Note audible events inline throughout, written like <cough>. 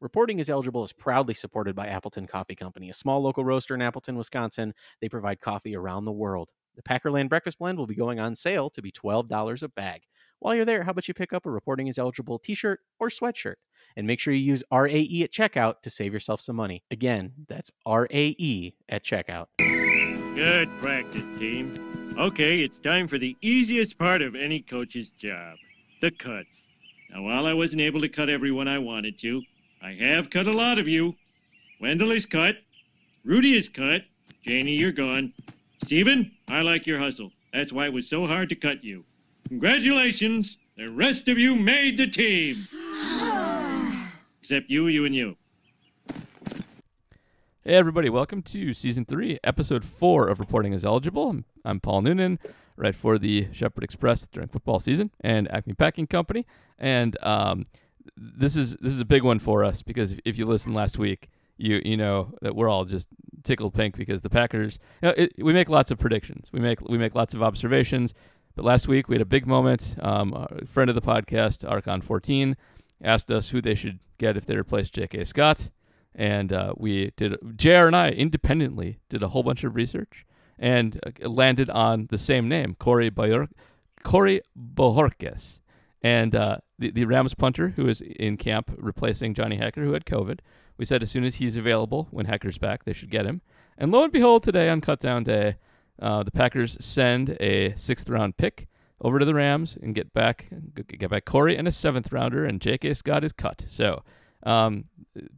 Reporting is Eligible is proudly supported by Appleton Coffee Company, a small local roaster in Appleton, Wisconsin. They provide coffee around the world. The Packerland Breakfast Blend will be going on sale to be $12 a bag. While you're there, how about you pick up a Reporting is Eligible t shirt or sweatshirt? And make sure you use RAE at checkout to save yourself some money. Again, that's RAE at checkout. Good practice, team. Okay, it's time for the easiest part of any coach's job the cuts. Now, while I wasn't able to cut everyone I wanted to, I have cut a lot of you. Wendell is cut. Rudy is cut. Janie, you're gone. Steven, I like your hustle. That's why it was so hard to cut you. Congratulations! The rest of you made the team! <sighs> Except you, you, and you. Hey, everybody, welcome to season three, episode four of Reporting is Eligible. I'm, I'm Paul Noonan, write for the Shepherd Express during football season and Acme Packing Company. And um, this is this is a big one for us because if, you listened last week, you you know that we're all just tickled pink because the Packers. You know, it, we make lots of predictions. We make we make lots of observations. But last week we had a big moment. Um, a friend of the podcast, Archon fourteen, asked us who they should get if they replace J.K. Scott, and uh, we did. Jr. and I independently did a whole bunch of research and uh, landed on the same name, Corey Bayor- Corey Bojorquez, and uh, the the Rams punter who is in camp replacing Johnny Hekker, who had COVID. We said as soon as he's available, when Hekker's back, they should get him. And lo and behold, today on Cutdown Day, uh, the Packers send a sixth round pick over to the Rams and get back get back Corey and a seventh rounder, and J.K. Scott is cut. So, um,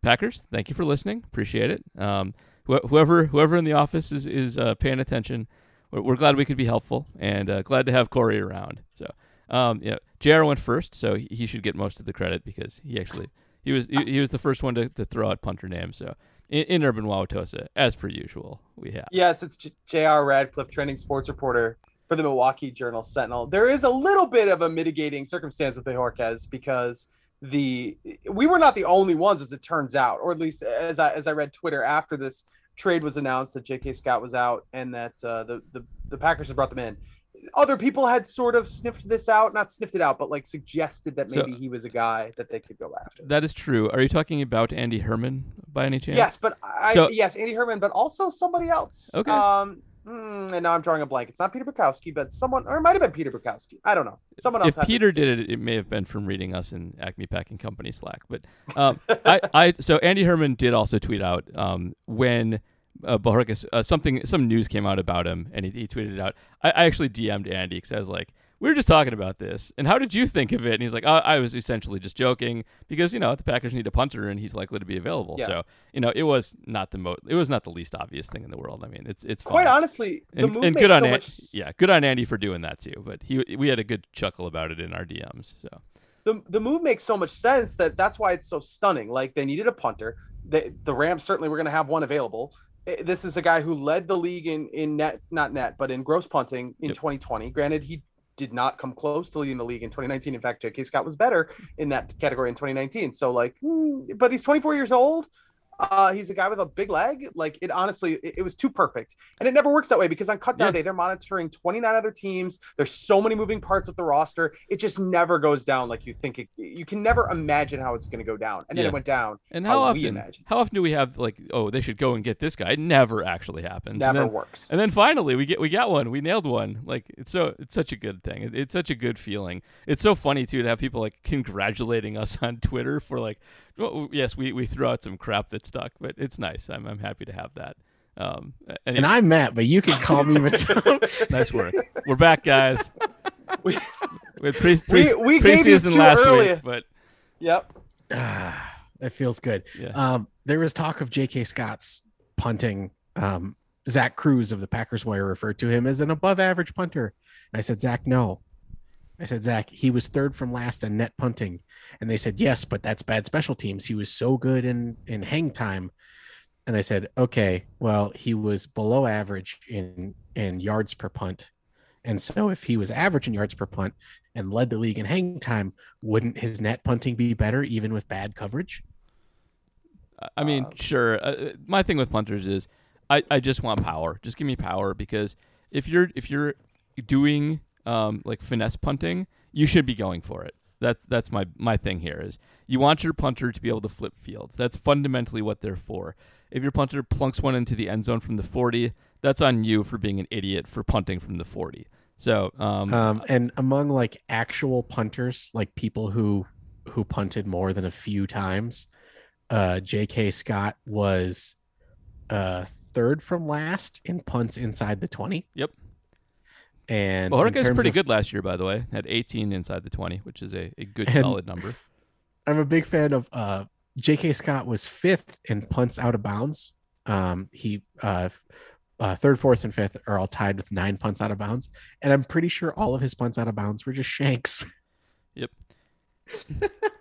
Packers, thank you for listening. Appreciate it. Um, wh- whoever whoever in the office is is uh, paying attention, we're, we're, glad we could be helpful and uh, glad to have Corey around. So, um, yeah, Jr. went first, so he, should get most of the credit because he actually he was he, he was the first one to, to throw out punter names. So in, in Urban Wauwatosa, as per usual, we have. Yes, it's J.R. Radcliffe, trending sports reporter for the Milwaukee Journal Sentinel. There is a little bit of a mitigating circumstance with Bojorquez because the we were not the only ones, as it turns out, or at least as I as I read Twitter after this trade was announced that J.K. Scott was out and that uh, the, the the Packers had brought them in other people had sort of sniffed this out, not sniffed it out, but like suggested that maybe so, he was a guy that they could go after. That is true. Are you talking about Andy Herman by any chance? Yes, but I, so, yes, Andy Herman, but also somebody else. Okay. Um, mm, and now I'm drawing a blank. It's not Peter Bukowski, but someone, or it might have been Peter Bukowski. I don't know. Someone else. If Peter did it, it may have been from reading us in Acme Packing Company Slack. But um, I, I, so Andy Herman did also tweet out um, when uh, Bojorquez, uh, something, some news came out about him, and he, he tweeted it out. I, I actually DM'd Andy because I was like, "We were just talking about this, and how did you think of it?" And he's like, oh, "I was essentially just joking because you know the Packers need a punter, and he's likely to be available." Yeah. So you know, it was not the most, it was not the least obvious thing in the world. I mean, it's it's quite honestly, and, and good on so Andy, much... yeah, good on Andy for doing that too. But he, we had a good chuckle about it in our DMs. So the the move makes so much sense that that's why it's so stunning. Like they needed a punter. The, the Rams certainly were going to have one available. Eh, this is a guy who led the league in in net not net but in gross punting in yep. 2020 granted he did not come close to leading the league in 2019 in fact j.k scott was better in that category in 2019 so like hmm, but he's 24 years old uh, he's a guy with a big leg. Like it honestly, it, it was too perfect. And it never works that way because on cutdown yeah. day, they're monitoring 29 other teams. There's so many moving parts with the roster. It just never goes down like you think it, you can never imagine how it's going to go down. And then yeah. it went down. And how, how often, how often do we have like, oh, they should go and get this guy? It never actually happens. Never and then, works. And then finally we get, we got one, we nailed one. Like it's so, it's such a good thing. It, it's such a good feeling. It's so funny too to have people like congratulating us <laughs> on Twitter for like, well, yes, we, we threw out some crap that stuck, but it's nice. I'm I'm happy to have that. Um, and, and I'm Matt, but you can call me <laughs> Matone. nice work. We're back, guys. we we pre, pre, we, we preseason last earlier. week, but yep, ah, that feels good. Yeah. Um, there was talk of J.K. Scott's punting. Um, Zach Kruse of the Packers Wire referred to him as an above average punter. And I said, Zach, no, I said, Zach, he was third from last in net punting. And they said, yes, but that's bad special teams. He was so good in, in hang time. And I said, okay, well, he was below average in, in yards per punt. And so if he was average in yards per punt and led the league in hang time, wouldn't his net punting be better even with bad coverage? I mean, uh, sure. Uh, my thing with punters is I, I just want power. Just give me power because if you're if you're doing um, like finesse punting, you should be going for it. That's that's my my thing here is you want your punter to be able to flip fields. That's fundamentally what they're for. If your punter plunks one into the end zone from the 40, that's on you for being an idiot for punting from the 40. So, um, um, and among like actual punters, like people who who punted more than a few times, uh, J.K. Scott was uh, third from last in punts inside the 20. Yep. And well, Jorge's pretty of, good last year, by the way. Had 18 inside the 20, which is a, a good solid number. I'm a big fan of uh, J.K. Scott was fifth in punts out of bounds. Um, he uh, uh, third, fourth, and fifth are all tied with nine punts out of bounds, and I'm pretty sure all of his punts out of bounds were just shanks. <laughs> Yep.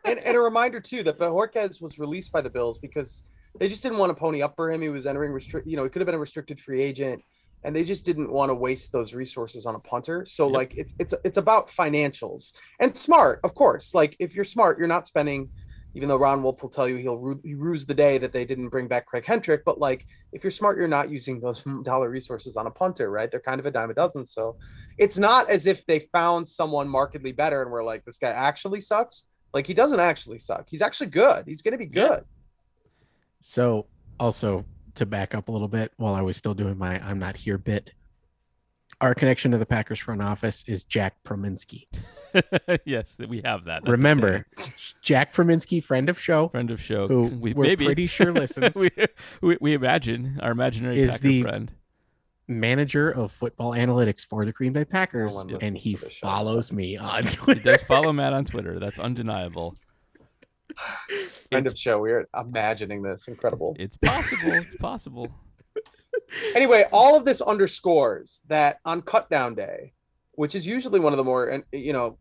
and, and, a reminder too that Bojorquez was released by the Bills because they just didn't want to pony up for him. He was entering restrict, you know, he could have been a restricted free agent, and they just didn't want to waste those resources on a punter. So yep. like it's it's it's about financials and smart, of course. Like if you're smart, you're not spending. Even though Ron Wolf will tell you he'll ru- he rues the day that they didn't bring back Craig Hentrich, but like if you're smart, you're not using those <laughs> dollar resources on a punter, right? They're kind of a dime a dozen. So it's not as if they found someone markedly better and we're like, this guy actually sucks. Like he doesn't actually suck. He's actually good. He's going to be good. Yeah. So, also to back up a little bit while I was still doing my I'm not here bit, our connection to the Packers front office is Jack Prominski. <laughs> yes, we have that. That's Remember, Jack Prominski, friend of show, friend of show, who we we're maybe. pretty sure <laughs> listens. we, we, we, imagine our imaginary is Packer the friend. manager of football analytics for the Green Bay Packers, and he follows me on Twitter. He does follow Matt on <laughs> Twitter. That's undeniable. <laughs> It's, of show. We're imagining this. Incredible. It's <laughs> possible. It's possible. anyway, all of this underscores that on cut down day, which is usually one of the more you know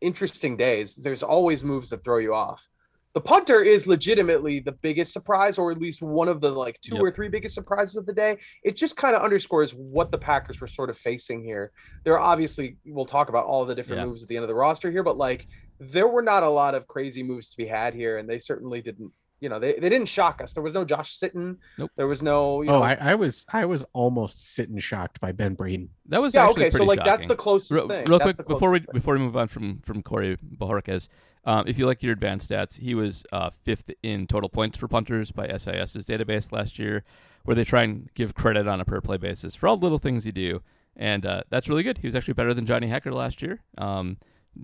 interesting days, there's always moves that throw you off. The punter is legitimately the biggest surprise, or at least one of the like two yep. or three biggest surprises of the day. It just kind of underscores what the Packers were sort of facing here. There are obviously we'll talk about all the different moves at the end of the roster here, but like there were not a lot of crazy moves to be had here, and they certainly didn't. You know, they, they didn't shock us. There was no Josh Sitton. Nope. There was no. You oh, know, oh, I, I was I was almost sitting shocked by Ben Braden. That was yeah okay. So like shocking. that's the closest real, thing. Real that's quick before we thing. before we move on from from Corey Bojorquez, um, if you like your advanced stats, he was uh, fifth in total points for punters by SIS's database last year, where they try and give credit on a per play basis for all the little things you do, and uh, that's really good. He was actually better than Johnny Hekker last year. Um,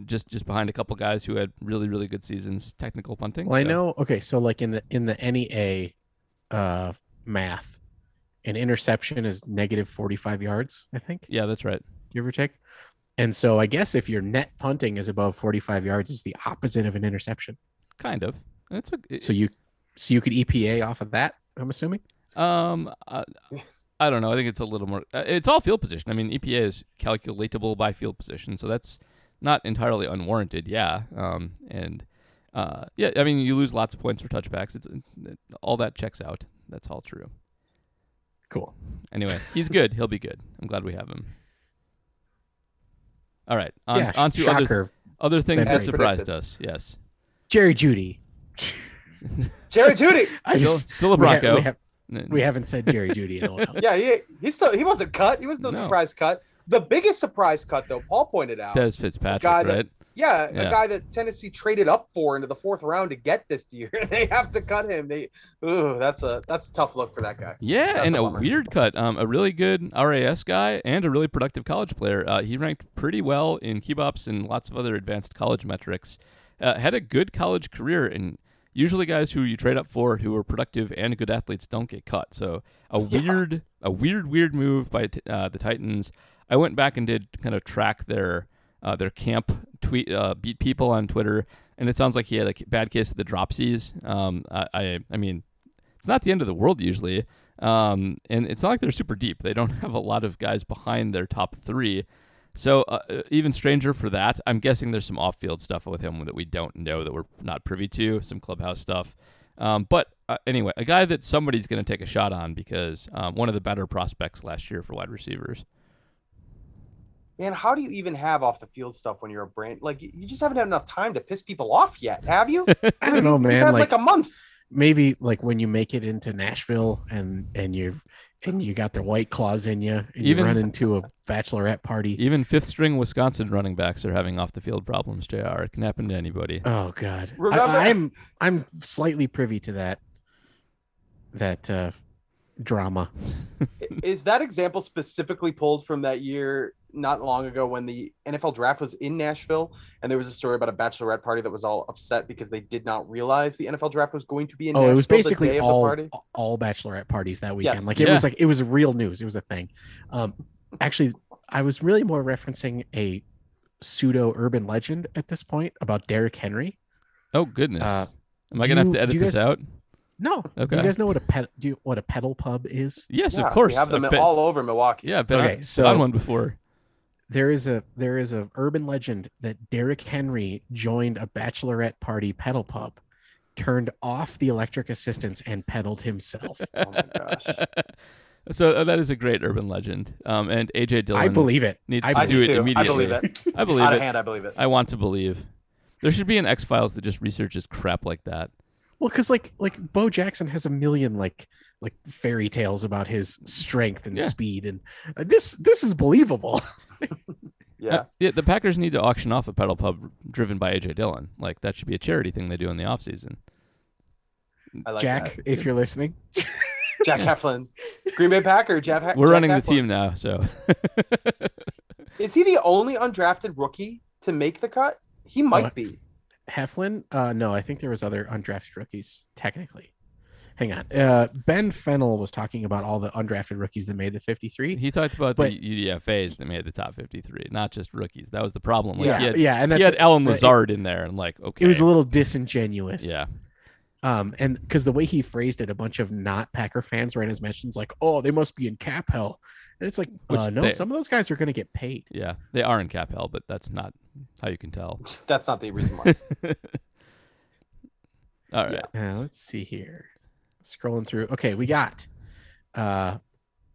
just just behind a couple guys who had really really good seasons technical punting. Well, so. I know. Okay, so like in the in the ANY/A uh, math, an interception is negative forty five yards. I think. Yeah, that's right. Give or take. And so I guess if your net punting is above forty five yards, is the opposite of an interception. Kind of. That's a, it, so you so you could EPA off of that. I'm assuming. Um. Uh, I don't know. I think it's a little more. Uh, it's all field position. I mean, EPA is calculatable by field position, so that's not entirely unwarranted, yeah. Um, and uh, yeah, I mean, you lose lots of points for touchbacks. It's it, all that checks out. That's all true. Cool. Anyway, he's good. He'll be good. I'm glad we have him. All right. On, yeah, on to shocker. other, other things that surprised us. Yes. Jerry Judy. <laughs> Jerry Jeudy. still, still a Bronco. We, ha- we, have, we haven't said Jerry Judy in a while. yeah, he, he still he wasn't cut. He was no, no. surprise cut. The biggest surprise cut, though, Paul pointed out. Dez Fitzpatrick, right? That, yeah, yeah, a guy that Tennessee traded up for into the fourth round to get this year. <laughs> they have to cut him. They, ooh, that's a that's a tough look for that guy. Yeah, that's and a, a weird cut. Um, a really good RAS guy and a really productive college player. Uh, he ranked pretty well in QBops and lots of other advanced college metrics. Uh, had a good college career, and usually guys who you trade up for who are productive and good athletes don't get cut. So a <laughs> yeah. weird, a weird, weird move by uh, the Titans. I went back and did kind of track their uh, their camp tweet uh, beat people on Twitter, and it sounds like he had a bad case of the dropsies. Um, I, I, I mean, it's not the end of the world usually, um, and it's not like they're super deep. They don't <laughs> have a lot of guys behind their top three, So uh, uh, even stranger for that. I'm guessing there's some off-field stuff with him that we don't know that we're not privy to. Some clubhouse stuff. Um, but uh, anyway, a guy that somebody's going to take a shot on because um, one of the better prospects last year for wide receivers. Man, how do you even have off the field stuff when you're a brand? Like you you just haven't had enough time to piss people off yet, have you? <laughs> I don't know, man. Like, like a month. maybe like when you make it into Nashville and and you've and you got the white claws in you and Even- you run into a bachelorette party. Even fifth-string Wisconsin running backs are having off-the-field problems. Jr. It can happen to anybody. Oh God, Remember- I, I'm I'm slightly privy to that that uh, drama. Is that example specifically pulled from that year not long ago when the NFL draft was in Nashville and there was a story about a bachelorette party that was all upset because they did not realize the NFL draft was going to be in Oh, Nashville it was basically the all party? all bachelorette parties that weekend. Yes. Like it Yeah. was like it was real news. It was a thing. Um, actually, I was really more referencing a pseudo urban legend at this point about Derrick Henry. Oh goodness. Uh, Am I gonna have to edit do you this out? No, Okay. do Okay. you guys know what a pet do you, what a pedal pub is? Yes, Yeah, of course. We have them I've been- all over Milwaukee. yeah, I've been, Okay, on, been so- on one before. There is a there is a urban legend that Derrick Henry joined a bachelorette party pedal pub, turned off the electric assistance and pedaled himself. <laughs> Oh my gosh. so uh, that is a great urban legend. Um, and AJ Dillon. I believe it. needs I to do do it too. I immediately. believe it. <laughs> I believe Out it. of hand, I believe it. I want to believe. There should be an X Files that just researches crap like that. Well, because like like Bo Jackson has a million like like fairy tales about his strength and Yeah. speed, and uh, this this is believable. <laughs> <laughs> Yeah. Uh, yeah, the Packers need to auction off a pedal pub driven by AJ Dillon. Like that should be a charity thing they do in the offseason. I like Jack, that. if you're listening, <laughs> Jack Heflin, Green Bay Packer. Jack. He- We're Jack running the team now, so <laughs> Is he the only undrafted rookie to make the cut? He might Uh, be. Heflin. Uh, no, I think there was other undrafted rookies technically. Hang on. Uh, ben Fennell was talking about all the undrafted rookies that made the 53. he talked about But- the UDFA's that made the top 53, not just rookies. That was the problem. Like, yeah, he had, yeah, and he that's had Allen uh, it- Lazard in there, and like, okay, It was a little disingenuous. yeah, Um, and because the way he phrased it, a bunch of not Packer fans were in his mentions like, "Oh, they must be in cap hell," and it's like, uh, no, they- some of those guys are going to get paid. yeah, they are in cap hell, but that's not how you can tell. That's not the reason why. <laughs> All right, Uh, let's see here. Scrolling through. Okay, we got uh,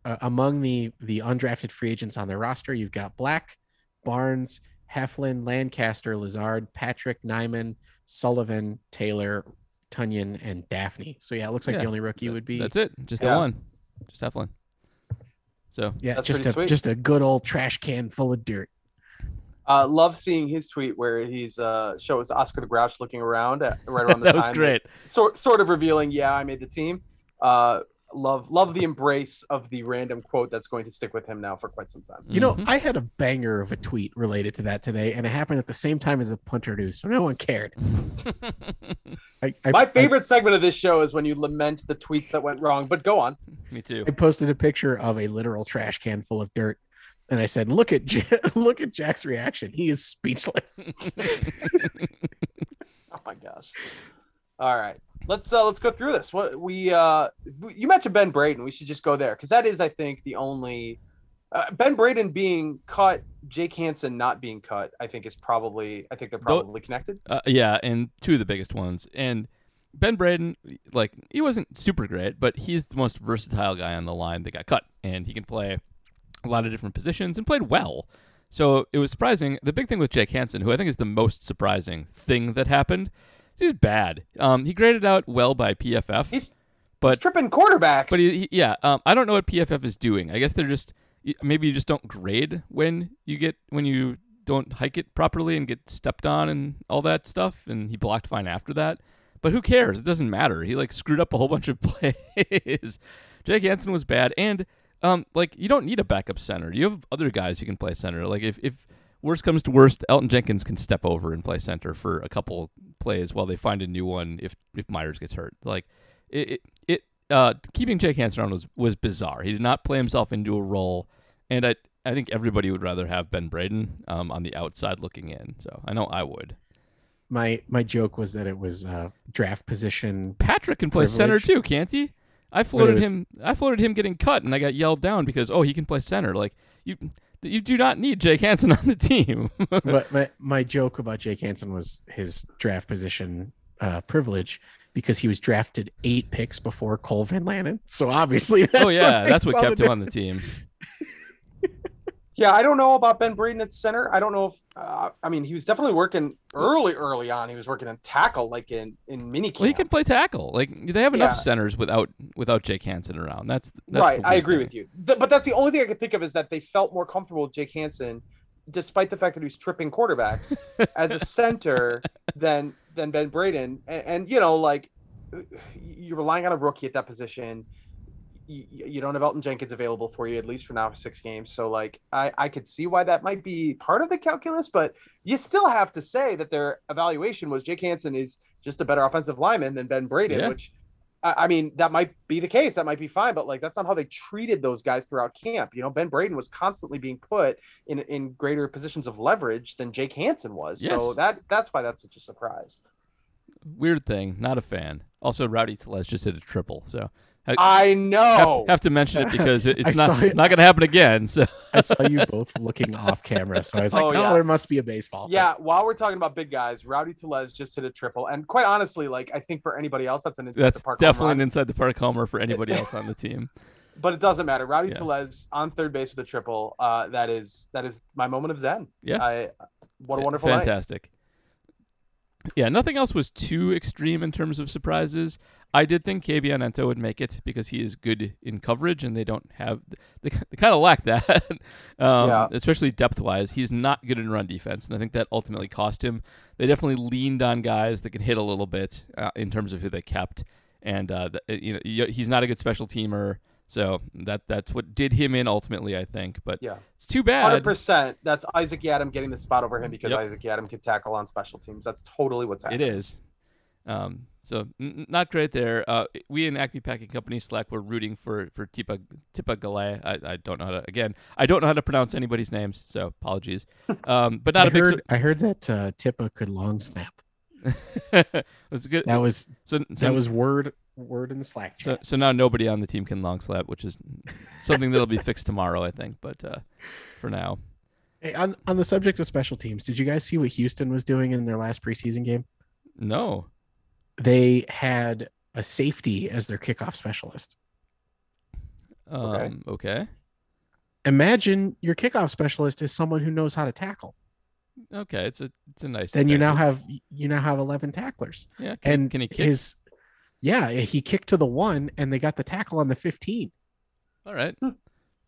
uh among the the undrafted free agents on their roster, you've got Black, Barnes, Heflin, Lancaster, Lazard, Patrick, Nijman, Sullivan, Taylor, Tonyan, and Dafney. So yeah, it looks like Yeah, the only rookie would be that's it. Just Yeah. the one, just Heflin. So yeah, That's just a sweet. just a good old trash can full of dirt. Uh, love seeing his tweet where he's uh, shows Oscar the Grouch looking around at, right around <laughs> the that time. was great. Sort sort of revealing, yeah, I made the team. Uh, love love the embrace of the random quote that's going to stick with him now for quite some time. You know, Mhm. I had a banger of a tweet related to that today, and it happened at the same time as the punter news, so no one cared. <laughs> I, I, My I- favorite segment of this show is when you lament the tweets that went wrong. But go on. Me too. I posted a picture of a literal trash can full of dirt, and I said, "Look at J- <laughs> look at Jack's reaction. He is speechless." <laughs> Oh my gosh. All right. Let's uh let's go through this. What we uh you mentioned Ben Braden. We should just go there because that is, I think, the only uh, Ben Braden being cut, Jake Hanson not being cut. I think is probably. I think they're Tho- probably connected. Uh, yeah, and two of the biggest ones. And Ben Braden, like he wasn't super great, but he's the most versatile guy on the line that got cut, and he can play a lot of different positions and played well. So it was surprising. The big thing with Jake Hanson, who I think is the most surprising thing that happened, is he's bad. Um, he graded out well by PFF, He's He's but tripping quarterbacks. but he, he- yeah, um, I don't know what PFF is doing. I guess they're just maybe you just don't grade when you get when you don't hike it properly and get stepped on and all that stuff. And he blocked fine after that. But who cares? It doesn't matter. He like screwed up a whole bunch of <laughs> plays. Jake Hanson was bad, and um, like you don't need a backup center. You have other guys who can play center. Like if if worst comes to worst, Elgton Jenkins can step over and play center for a couple plays while they find a new one if if Myers gets hurt. Like it it, it uh, keeping Jake Hanson on was was bizarre. He did not play himself into a role, and I I think everybody would rather have Ben Braden um, on the outside looking in. So I know I would. my my joke was that it was uh, draft position. Patrick can play center too, can't he? I floated was- him. I floated him getting cut, and I got yelled down because oh he can play center. Like you, you do not need Jake Hanson <laughs> on the team. but <laughs> my, my joke about Jake Hanson was his draft position uh, privilege because he was drafted eight picks before Cole Van Lanen. So obviously, <laughs> that's oh yeah, what that's what kept him on the team. Yeah, I don't know about Ben Braden at center. I don't know if uh, I mean he was definitely working early, early on. He was working in tackle, like in in mini Well, he can play tackle. Like they have enough Yeah. centers without without Jake Hanson around. That's, that's right. I agree thing. with you. Th- but that's the only thing I could think of is that they felt more comfortable with Jake Hanson, despite the fact that he was tripping quarterbacks <laughs> as a center than than Ben Braden. And, and you know, like you're relying on a rookie at that position. You, you don't have Elgton Jenkins available for you at least for now for six games. So like I I could see why that might be part of the calculus, but you still have to say that their evaluation was Jake Hanson is just a better offensive lineman than Ben Braden, Yeah. which I I mean, that might be the case. That might be fine, but like that's not how they treated those guys throughout camp. You know, Ben Braden was constantly being put in in greater positions of leverage than Jake Hanson was. So that that's why that's such a surprise. Weird thing. Not a fan. Also, Rowdy Tellez just hit a triple. So I I have, know. to, have to mention it because it, <laughs> it's not saw it's not going to happen again. So I saw you both looking off camera, so I was like, Oh, "Oh, yeah. there must be a baseball." yeah, while we're talking about big guys, Rowdy Tellez just hit a triple, and quite honestly, like I think for anybody else, that's an inside that's the park home definitely run. an inside the park homer for anybody <laughs> else on the team. but it doesn't matter. Rowdy Yeah. Tellez on third base with a triple. Uh, that is that is my moment of zen. Yeah. I what a Fa- wonderful night. Yeah, nothing else was too extreme in terms of surprises. I did think KB Ento would make it because he is good in coverage, and they don't have they, <laughs> they kind of lack that, <laughs> um, Yeah. especially depth wise. He's not good in run defense, and I think that ultimately cost him. They definitely leaned on guys that can hit a little bit uh, in terms of who they kept, and uh, th- you know he's not a good special teamer, so that that's what did him in ultimately. I think, but Yeah. it's too bad. Hundred bad. percent. That's Isaac Yiadom getting the spot over him because Yep. Isaac Yiadom can tackle on special teams. That's totally what's happening. It is. Um, so n- n- not great there. Uh, we in Acme Packing Company Slack were rooting for for Tipa Tipa Galay. I, I don't know how to again. I don't know how to pronounce anybody's names, so apologies. <laughs> Um, but not I a big. heard, I heard that uh, Tippa could long snap. <laughs> Su- That's good. That was so so, that was word word in the Slack so chat. so now nobody on the team can long slap, which is something that'll be fixed tomorrow, I think. But uh, for now, Hey, on on the subject of special teams, did you guys see what Houston was doing in their last preseason game? no. They had a safety as their kickoff specialist. Um, okay. Imagine your kickoff specialist is someone who knows how to tackle. Okay. It's a it's a nice. Then you now have you now have eleven tacklers. yeah. Can, and can he kick? his yeah he kicked to the one and they got the tackle on the 15 All right.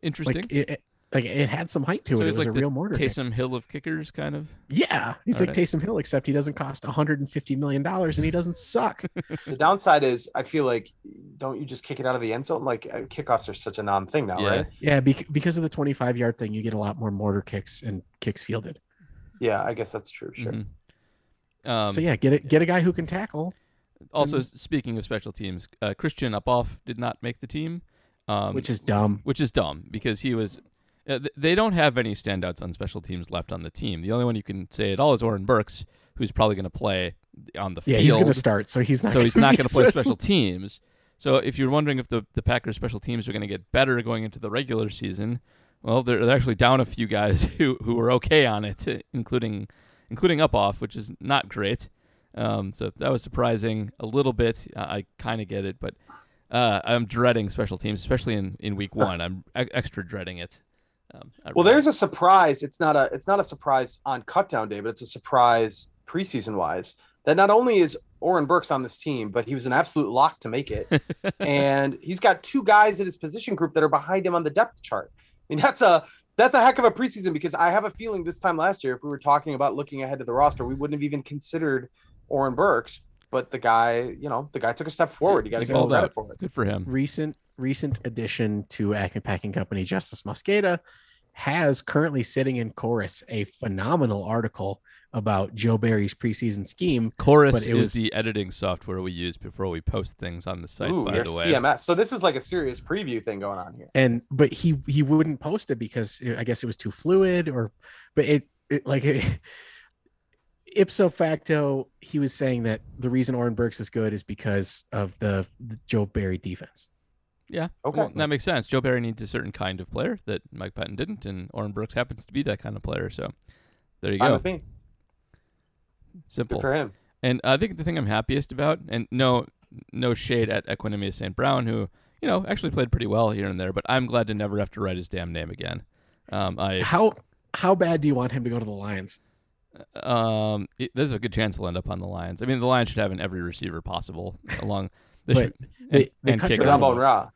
Interesting. like it, it like it had some height to So it it was like a real mortar kick. Taysom Hill of kickers, kind of. yeah he's All like right. Taysom Hill except he doesn't cost 150 million dollars and he doesn't suck <laughs> The downside is, I feel like, don't you just kick it out of the end zone? Like uh, kickoffs are such a non thing now, Yeah. right? yeah bec- because of the 25 yard thing you get a lot more mortar kicks and kicks fielded Yeah, I guess that's true. Sure. Mhm. Um, so yeah get it get a guy who can tackle Also, and- speaking of special teams, uh, Christian Uphoff did not make the team, um, which is dumb which is dumb because he was. Uh, th- they don't have any standouts on special teams left on the team. The only one you can say at all is Oren Burks, who's probably going to play on the yeah field. Yeah, he's gonna start so he's not so he's not going <laughs> to play special- teams. So if you're wondering if the the Packers special teams are going to get better going into the regular season, well, they're, they're actually down a few guys <laughs> who who are okay on it, including including Uphoff, which is not great. Um, so that was surprising a little bit. I, I kind of get it, but uh, I'm dreading special teams, especially in, in week one. I'm e- extra dreading it. Um, Well, really- there's a surprise. It's not a it's not a surprise on cutdown day, but it's a surprise preseason wise. That not only is Oren Burks on this team, but he was an absolute lock to make it. <laughs> and he's got two guys in his position group that are behind him on the depth chart. I mean, that's a that's a heck of a preseason because I have a feeling this time last year, if we were talking about looking ahead to the roster, we wouldn't have even considered Oren Burks. But the guy, you know, the guy took a step forward. You got to give him Sold credit out. for it. Good for him. recent recent addition to Acme Packing Company, Justis Mosqueda, has currently sitting in chorus a phenomenal article about Joe Barry's preseason scheme. Chorus But it is was- the editing software we use before we post things on the site. Ooh, by the way, CMS. So this is like a serious preview thing going on here. And but he he wouldn't post it because I guess it was too fluid or but it, it like it, <laughs> ipso facto he was saying that the reason Oren Burks is good is because of the, the Joe Barry defense. Yeah, Okay. well, that makes sense. Joe Barry needs a certain kind of player that Mike Patton didn't, and Oren Brooks happens to be that kind of player. So there you Fine go. with me. Simple. Good for him. And I think the thing I'm happiest about, and no, no shade at Equanimous St. Brown, who you know actually played pretty well here and there, but I'm glad to never have to write his damn name again. Um, I How how bad do you want him to go to the Lions? Um, it, there's a good chance he'll end up on the Lions. I mean, the Lions should have an every receiver possible along. <laughs> They But should, they- and, they and cut kicker. your Without elbow. Bon Ra.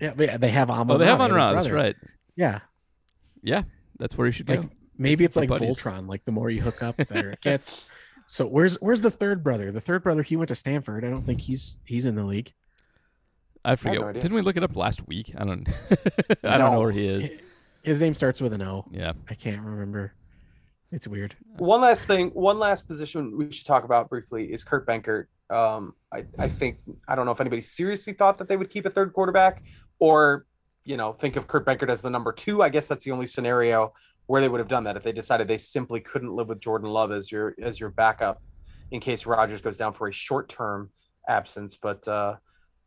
Yeah, but they have Amon. Oh, they have Ra, on Ra. That's right. Yeah, Yeah, that's where he should go. maybe it's They're like buddies. Voltron. Like the more you hook up, the better it <laughs> gets. So where's where's the third brother? The third brother, he went to Stanford. I don't think he's he's in the league. I forget. no. Didn't we look it up last week? I don't. <laughs> I don't know where he is. His name starts with an O. Yeah. I can't remember. It's weird. One last thing, one last position we should talk about briefly is Kurt Benkert. Um, I, I think I don't know if anybody seriously thought that they would keep a third quarterback, or you know, think of Kurt Benkert as the number two. I guess that's the only scenario where they would have done that if they decided they simply couldn't live with Jordan Love as your as your backup in case Rodgers goes down for a short term absence. But uh,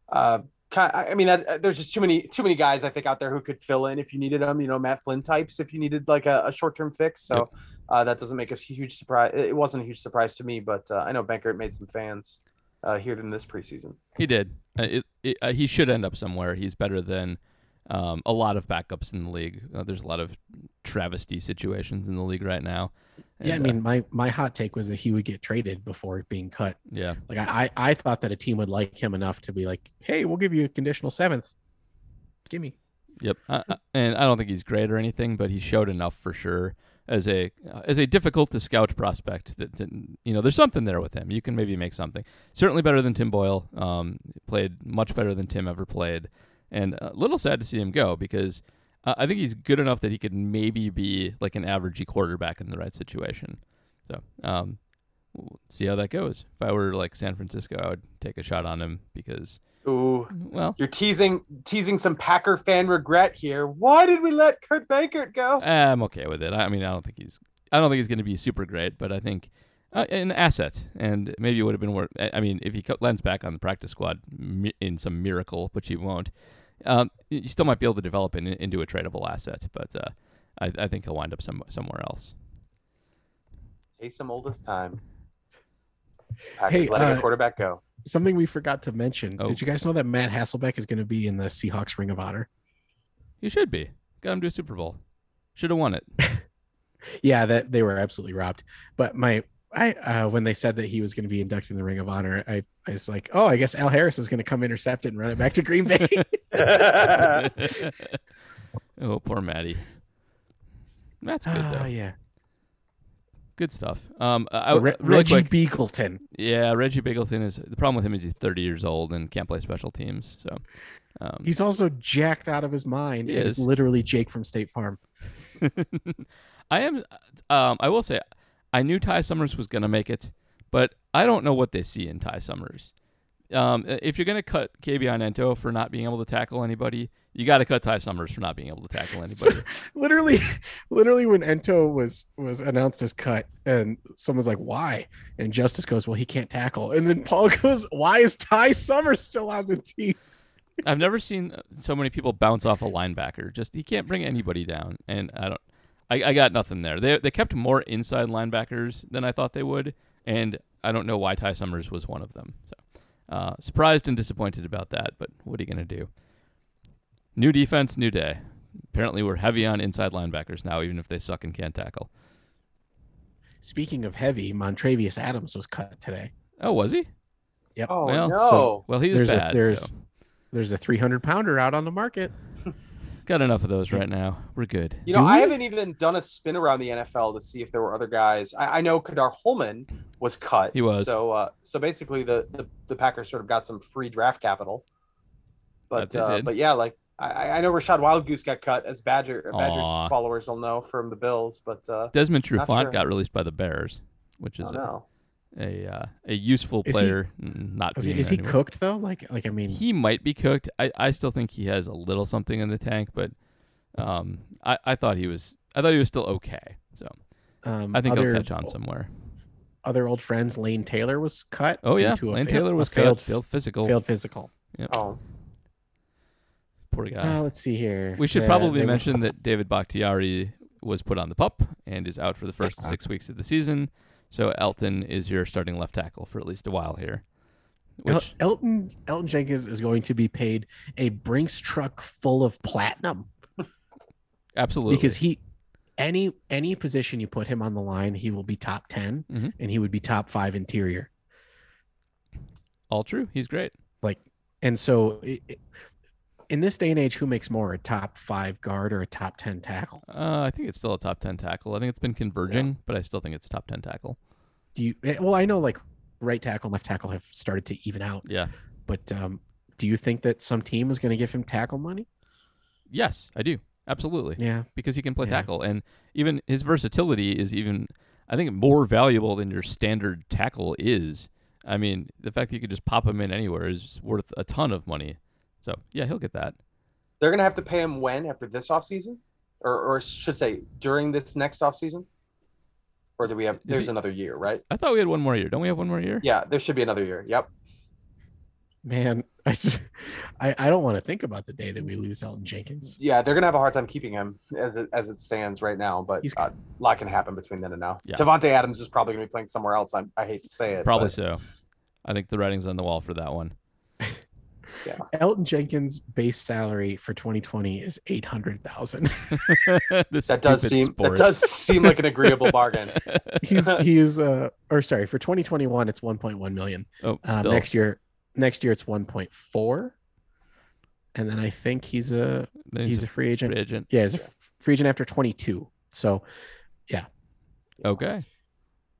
uh, I I mean, I- I- there's just too many too many guys I think out there who could fill in if you needed them. You know, Matt Flynn types if you needed like a, a short term fix. So. Yep. Uh, that doesn't make us a huge surprise. It wasn't a huge surprise to me, but uh, I know Benkert made some fans uh, here in this preseason. He did. Uh, it, it, uh, he should end up somewhere. He's better than um, a lot of backups in the league. Uh, there's a lot of travesty situations in the league right now. Yeah, I And, uh, mean, my my hot take was that he would get traded before being cut. yeah, Like I, I thought that a team would like him enough to be like, hey, we'll give you a conditional seventh. Give me. yep. I, I- and I don't think he's great or anything, but he showed enough for sure as a uh, as a difficult to scout prospect that, that you know there's something there with him. You can maybe make something. Certainly better than Tim Boyle. Um, played much better than Tim ever played, and a little sad to see him go because uh, I think he's good enough that he could maybe be like an averagey quarterback in the right situation. So um, we'll see how that goes. If I were like San Francisco, I would take a shot on him because Ooh, well. you're teasing teasing some Packer fan regret here. Why did we let Kurt Benkert go? I'm okay with it. I mean, I don't think he's, I don't think he's going to be super great, but I think uh, an asset, and maybe it would have been worth. I mean, if he lands back on the practice squad in some miracle, which he won't, um, you still might be able to develop it in- into a tradable asset. But uh, I, I think he'll wind up some, somewhere else. Taysom oldest time. Packers Hey, letting uh, a quarterback go. Something we forgot to mention. Oh. Did you guys know that Matt Hasselbeck is going to be in the Seahawks Ring of Honor? He should be. Got him to a Super Bowl. Should have won it. <laughs> Yeah, that they were absolutely robbed. But my I uh, when they said that he was going to be inducted in the Ring of Honor, I, I was like, oh, I guess Al Harris is going to come intercept it and run it back to Green Bay. <laughs> <laughs> oh, poor Matty. That's good Ah, though. yeah. Good stuff. Um, I, Re- really Reggie quick, Begelton. Yeah, Reggie Begelton is the problem with him is he's 30 years old and can't play special teams. So, um, He's also jacked out of his mind. He and is. is literally Jake from State Farm. <laughs> I am. Um, I will say, I knew Ty Summers was going to make it, but I don't know what they see in Ty Summers. Um, if you're going to cut Kabion Ento for not being able to tackle anybody, you got to cut Ty Summers for not being able to tackle <laughs> anybody. literally, <laughs> literally when Ento was was announced as cut, and someone's like, "Why?" and Justis goes, "Well, he can't tackle." And then Paul <laughs> goes, "Why is Ty Summers still on the team?" I've never seen so many people bounce off a linebacker. Just he can't bring anybody down, and I don't. I, I got nothing there. They they kept more inside linebackers than I thought they would, and I don't know why Ty Summers was one of them. So uh, surprised and disappointed about that. But what are you gonna do? New defense, new day. Apparently, we're heavy on inside linebackers now, even if they suck and can't tackle. Speaking of heavy, Montravius Adams was cut today. Oh, was he? Yep. Oh well, no! so- Well, he's there's bad. a there's so. there's a 300 pounder out on the market. Got enough of those right now. We're good. you know, Do I we? haven't even done a spin around the NFL to see if there were other guys. I, I know Kadar Hollman was cut. He was. So, uh, so basically, the, the the Packers sort of got some free draft capital. But uh, but yeah, like I, I know Rachad Wildgoose got cut, as Badger Badgers Aw. followers will know from the Bills. But uh, Desmond Trufant sure. got released by the Bears, which is oh a, no. A uh, a useful Is he- player. n- not Is, being is he anymore. cooked though? Like like I mean, He might be cooked. I, I still think he has a little something in the tank, but um, I, I thought he was I thought he was still okay. So um, I think other, he'll catch on somewhere. Other old friends, Lane Taylor was cut. Oh yeah, to a Lane fail- Taylor a was failed failed, failed physical. failed physical. Oh, Poor guy. Uh, let's see here. we should Uh, probably they- mention <laughs> that David Bakhtiari was put on the pup and is out for the first six weeks of the season. So Elgton is your starting left tackle for at least a while here. El- Which Elgton Elgton Jenkins is going to be paid a Brinks truck full of platinum absolutely because he any any position you put him on the line, he will be top 10 Mhm. and he would be top five interior. all true. He's great. Like, and so it, it- in this day and age, who makes more, a top five guard or a top ten tackle? Uh, I think it's still a top ten tackle. I think it's been converging, but I still think it's top ten tackle. Do you? eh, Well, I know like right tackle, and left tackle have started to even out, Yeah. but um, do you think that some team is going to give him tackle money? Yes, I do. Absolutely. Yeah, because he can play Yeah. tackle and even his versatility is even I think more valuable than your standard tackle is. I mean, the fact that you could just pop him in anywhere is worth a ton of money. So yeah, he'll get that. They're gonna have to pay him when after this offseason? or or should say during this next offseason? Or do we have? Is There's he- another year, right? I thought we had one more year. Don't we have one more year? Yeah, there should be another year. Yep. man, <laughs> I just, I, I don't want to think about the day that we lose Elgton Jenkins. Yeah, they're gonna have a hard time keeping him as it as it stands right now. But He's- uh, a lot can happen between then and now. Yeah. Davante Adams is probably gonna be playing somewhere else. I, I hate to say it. Probably but so. I think the writing's on the wall for that one. Elgton Jenkins' base salary for 2020 is 800,000. <laughs> this That does seem sport. that does seem like an agreeable <laughs> bargain. he's he's uh or sorry for 2021 it's 1.1 million. oh, still. next year next year it's 1.4, and then I think he's a Then he's a free agent. free agent. Yeah, he's a free agent after 22. So yeah. Okay.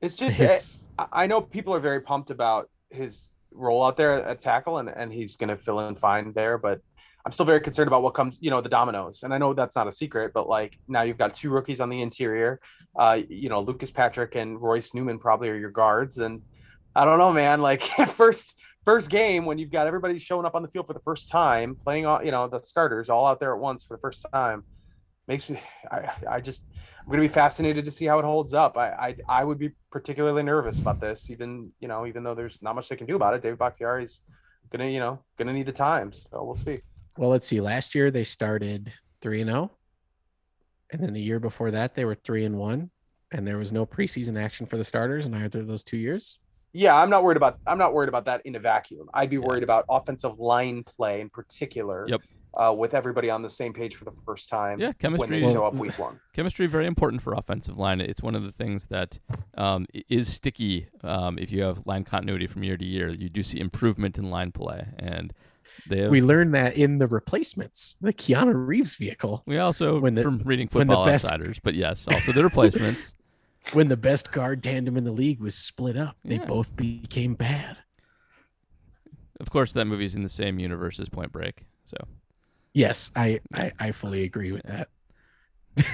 It's just his, I I know people are very pumped about his role out there at tackle, and, and he's going to fill in fine there. But I'm still very concerned about what comes, you know, the dominoes. And I know that's not a secret, but like now you've got two rookies on the interior. Uh, you know, Lucas Patrick and Royce Newman probably are your guards, and I don't know, man. Like <laughs> first first game when you've got everybody showing up on the field for the first time, playing all, you know, the starters all out there at once for the first time, makes me. <sighs> I I just I'm going to be fascinated to see how it holds up. I, I I would be particularly nervous about this, even you know, even though there's not much they can do about it. David Bakhtiari's gonna you know gonna need the time, so we'll see. well, let's see. Last year they started 3 and 0. And then the year before that they were 3 and 1 and there was no preseason action for the starters in either of those 2 years. Yeah, I'm not worried about I'm not worried about that in a vacuum. I'd be Yeah. worried about offensive line play in particular. Yep. Uh, with everybody on the same page for the first time. Yeah, when chemistry. they show up week one. <laughs> chemistry very important for offensive line. It's one of the things that um, is sticky um, if you have line continuity from year to year. You do see improvement in line play, and have, We learned that in the replacements, the Keanu Reeves vehicle. we also when the- from reading when the Football best- Outsiders, but yes, also the replacements. <laughs> when the best guard tandem in the league was split up, they Yeah. both became bad. of course, that movie's in the same universe as Point Break. So Yes, I I, I fully agree with that. <laughs>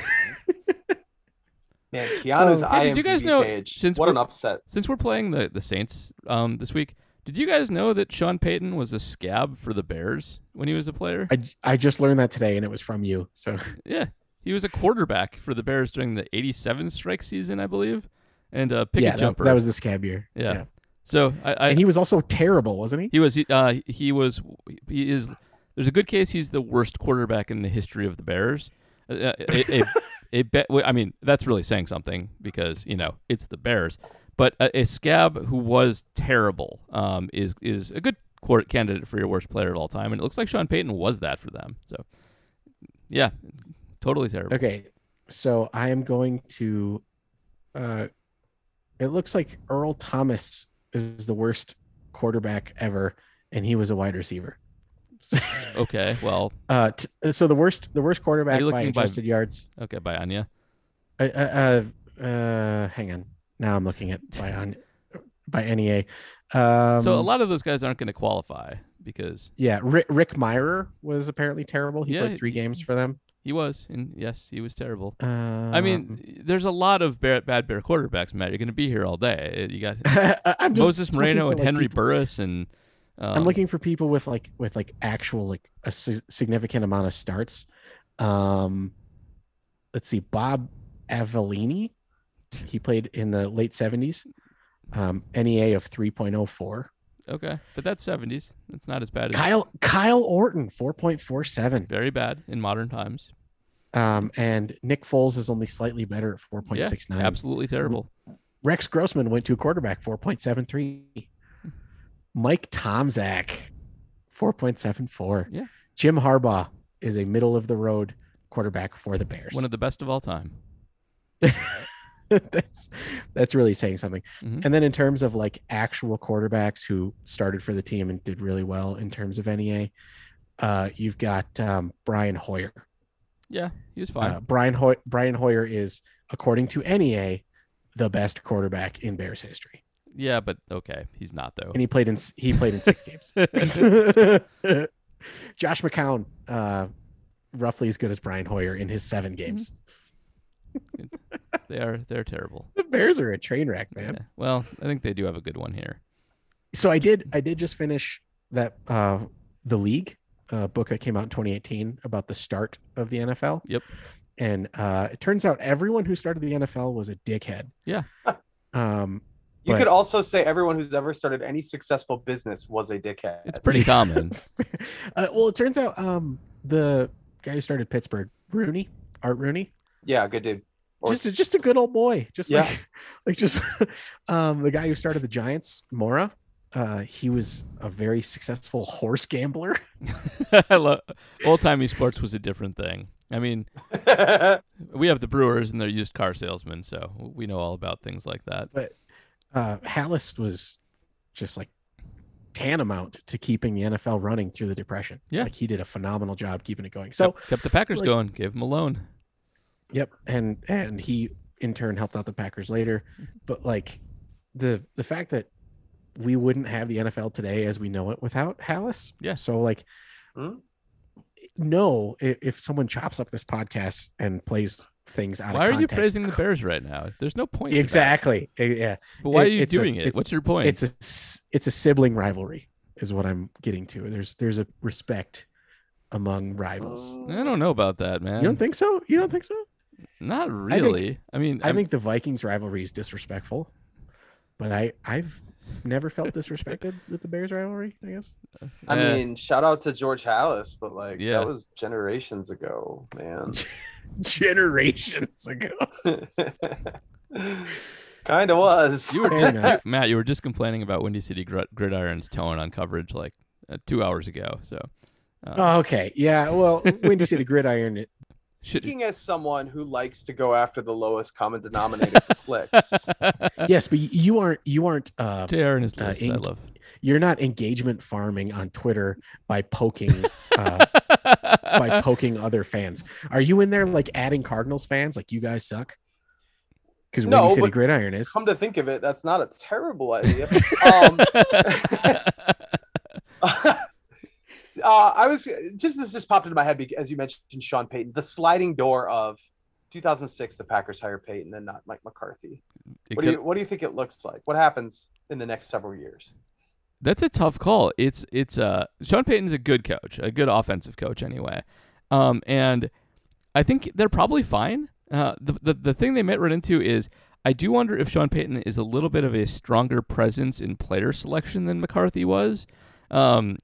Man, Keanu's Um, hey, did you guys know- page. since what an upset. since we're playing the the Saints um, this week, did you guys know that Sean Payton was a scab for the Bears when he was a player? I I just learned that today, and it was from you. So <laughs> Yeah, he was a quarterback for the Bears during the '87 strike season, I believe, and a picket yeah, that, jumper. that was the scab year. yeah. So I, I and he was also terrible, wasn't he? he was he, uh, he was he is. There's a good case he's the worst quarterback in the history of the Bears. Uh, uh, a, a, a <laughs> bet, I mean, that's really saying something because you know it's the Bears. But a, a scab who was terrible um, is is a good court candidate for your worst player of all time, and it looks like Sean Payton was that for them. So, yeah, totally terrible. Okay, so I am going to. Uh, it looks like Earl Thomas is the worst quarterback ever, and he was a wide receiver. <laughs> Okay, well, uh, t- so the worst, the worst quarterback by looking by- adjusted yards. okay, by ANY/A. Uh, uh, uh, uh, hang on. Now I'm looking at by <laughs> on by ANY/A. Um, so a lot of those guys aren't going to qualify because Yeah, Rick, Rick Mirer was apparently terrible. He Yeah, played three games for them. he was, and yes, he was terrible. Um, I mean, there's a lot of bear, bad bear quarterbacks, Matt. You're going to be here all day. You got <laughs> I'm Moses Moreno and like, Henry people- Burris, and um, I'm looking for people with like with like actual like a si- significant amount of starts. Um, let's see, Bob Avellini. He played in the late 70s. Um, ANY/A of 3.04. Okay, but that's 70s. That's not as bad as Kyle Kyle Orton, four point four seven. very bad in modern times. Um, and Nick Foles is only slightly better at 4.69. Yeah, absolutely terrible. Rex Grossman went to a quarterback, four point seven three. Mike Tomczak, four point seven four. Yeah. Jim Harbaugh is a middle of the road quarterback for the Bears. One of the best of all time. <laughs> that's that's really saying something. Mhm. And then in terms of like actual quarterbacks who started for the team and did really well in terms of ANY/A, uh, you've got um, Brian Hoyer. Yeah, he was fine. Uh, Brian Hoy- Brian Hoyer is, according to ANY/A, the best quarterback in Bears history, yeah, but okay, he's not though. and he played in he played in six games. <laughs> <laughs> Josh McCown, uh, roughly as good as Brian Hoyer in his seven games. they are they're terrible. The Bears are a train wreck, man. Yeah. Well, I think they do have a good one here. so I did I did just finish that uh the league uh book that came out in 2018 about the start of the NFL. Yep. And uh it turns out everyone who started the NFL was a dickhead. Yeah. Um You But- could also say everyone who's ever started any successful business was a dickhead. It's pretty common. <laughs> uh, well it turns out um the guy who started Pittsburgh, Rooney, Art Rooney, yeah, good dude. Or- just a, just a good old boy. Just Yeah. like <laughs> like just <laughs> um the guy who started the Giants, Mara. Uh, he was a very successful horse gambler. I love old timey sports was a different thing. I mean, we have the Brewers and they're used car salesmen, so we know all about things like that. Uh Halas was just like tantamount to keeping the NFL running through the depression. Yeah. Like he did a phenomenal job keeping it going. So kept, kept the Packers like- going. Gave them a loan. yep, and and he in turn helped out the Packers later. But like the the fact that we wouldn't have the NFL today as we know it without Halas. Yeah. So like Hmm? no, i- if someone chops up this podcast and plays things out Why of are you praising the Bears right now? There's no point. Exactly. Yeah. But why are you it's a- doing it? What's your point? it's a it's a sibling rivalry is what i'm getting to there's there's a respect among rivals I don't know about that, man. you don't think so you don't think so Not really. I, mean, i I'm- think the vikings rivalry is disrespectful but i i've never felt disrespected <laughs> with the bears rivalry i guess I eh, mean, shout out to George Halas, but like Yeah. that was generations ago, man. <laughs> generations ago <laughs> kind of was. you were Fair enough. Matt. You were just complaining about Windy City Gr- Gridiron's tone on coverage like uh, two hours ago. So, uh, oh, okay yeah well windy city gridiron it- should, Speaking as someone who likes to go after the lowest common denominator for clicks, <laughs> yes but you aren't you aren't uh JR and his Uh, list, I love. you're not engagement farming on twitter by poking uh <laughs> by poking other fans. Are you in there like adding Cardinals fans? Like you guys suck? Because No, Windy City but- Gridiron is. come to think of it, that's not a terrible idea. <laughs> um, uh, I was just this just popped into my head because, as you mentioned, Sean Payton, the sliding door of 2006, the Packers hire Payton and not Mike McCarthy. It What do you what do you think it looks like? What happens in the next several years? That's a tough call. It's it's uh Sean Payton's a good coach, a good offensive coach anyway. Um and I think they're probably fine. Uh the the, the thing they might run into is I do wonder if Sean Payton is a little bit of a stronger presence in player selection than McCarthy was. Um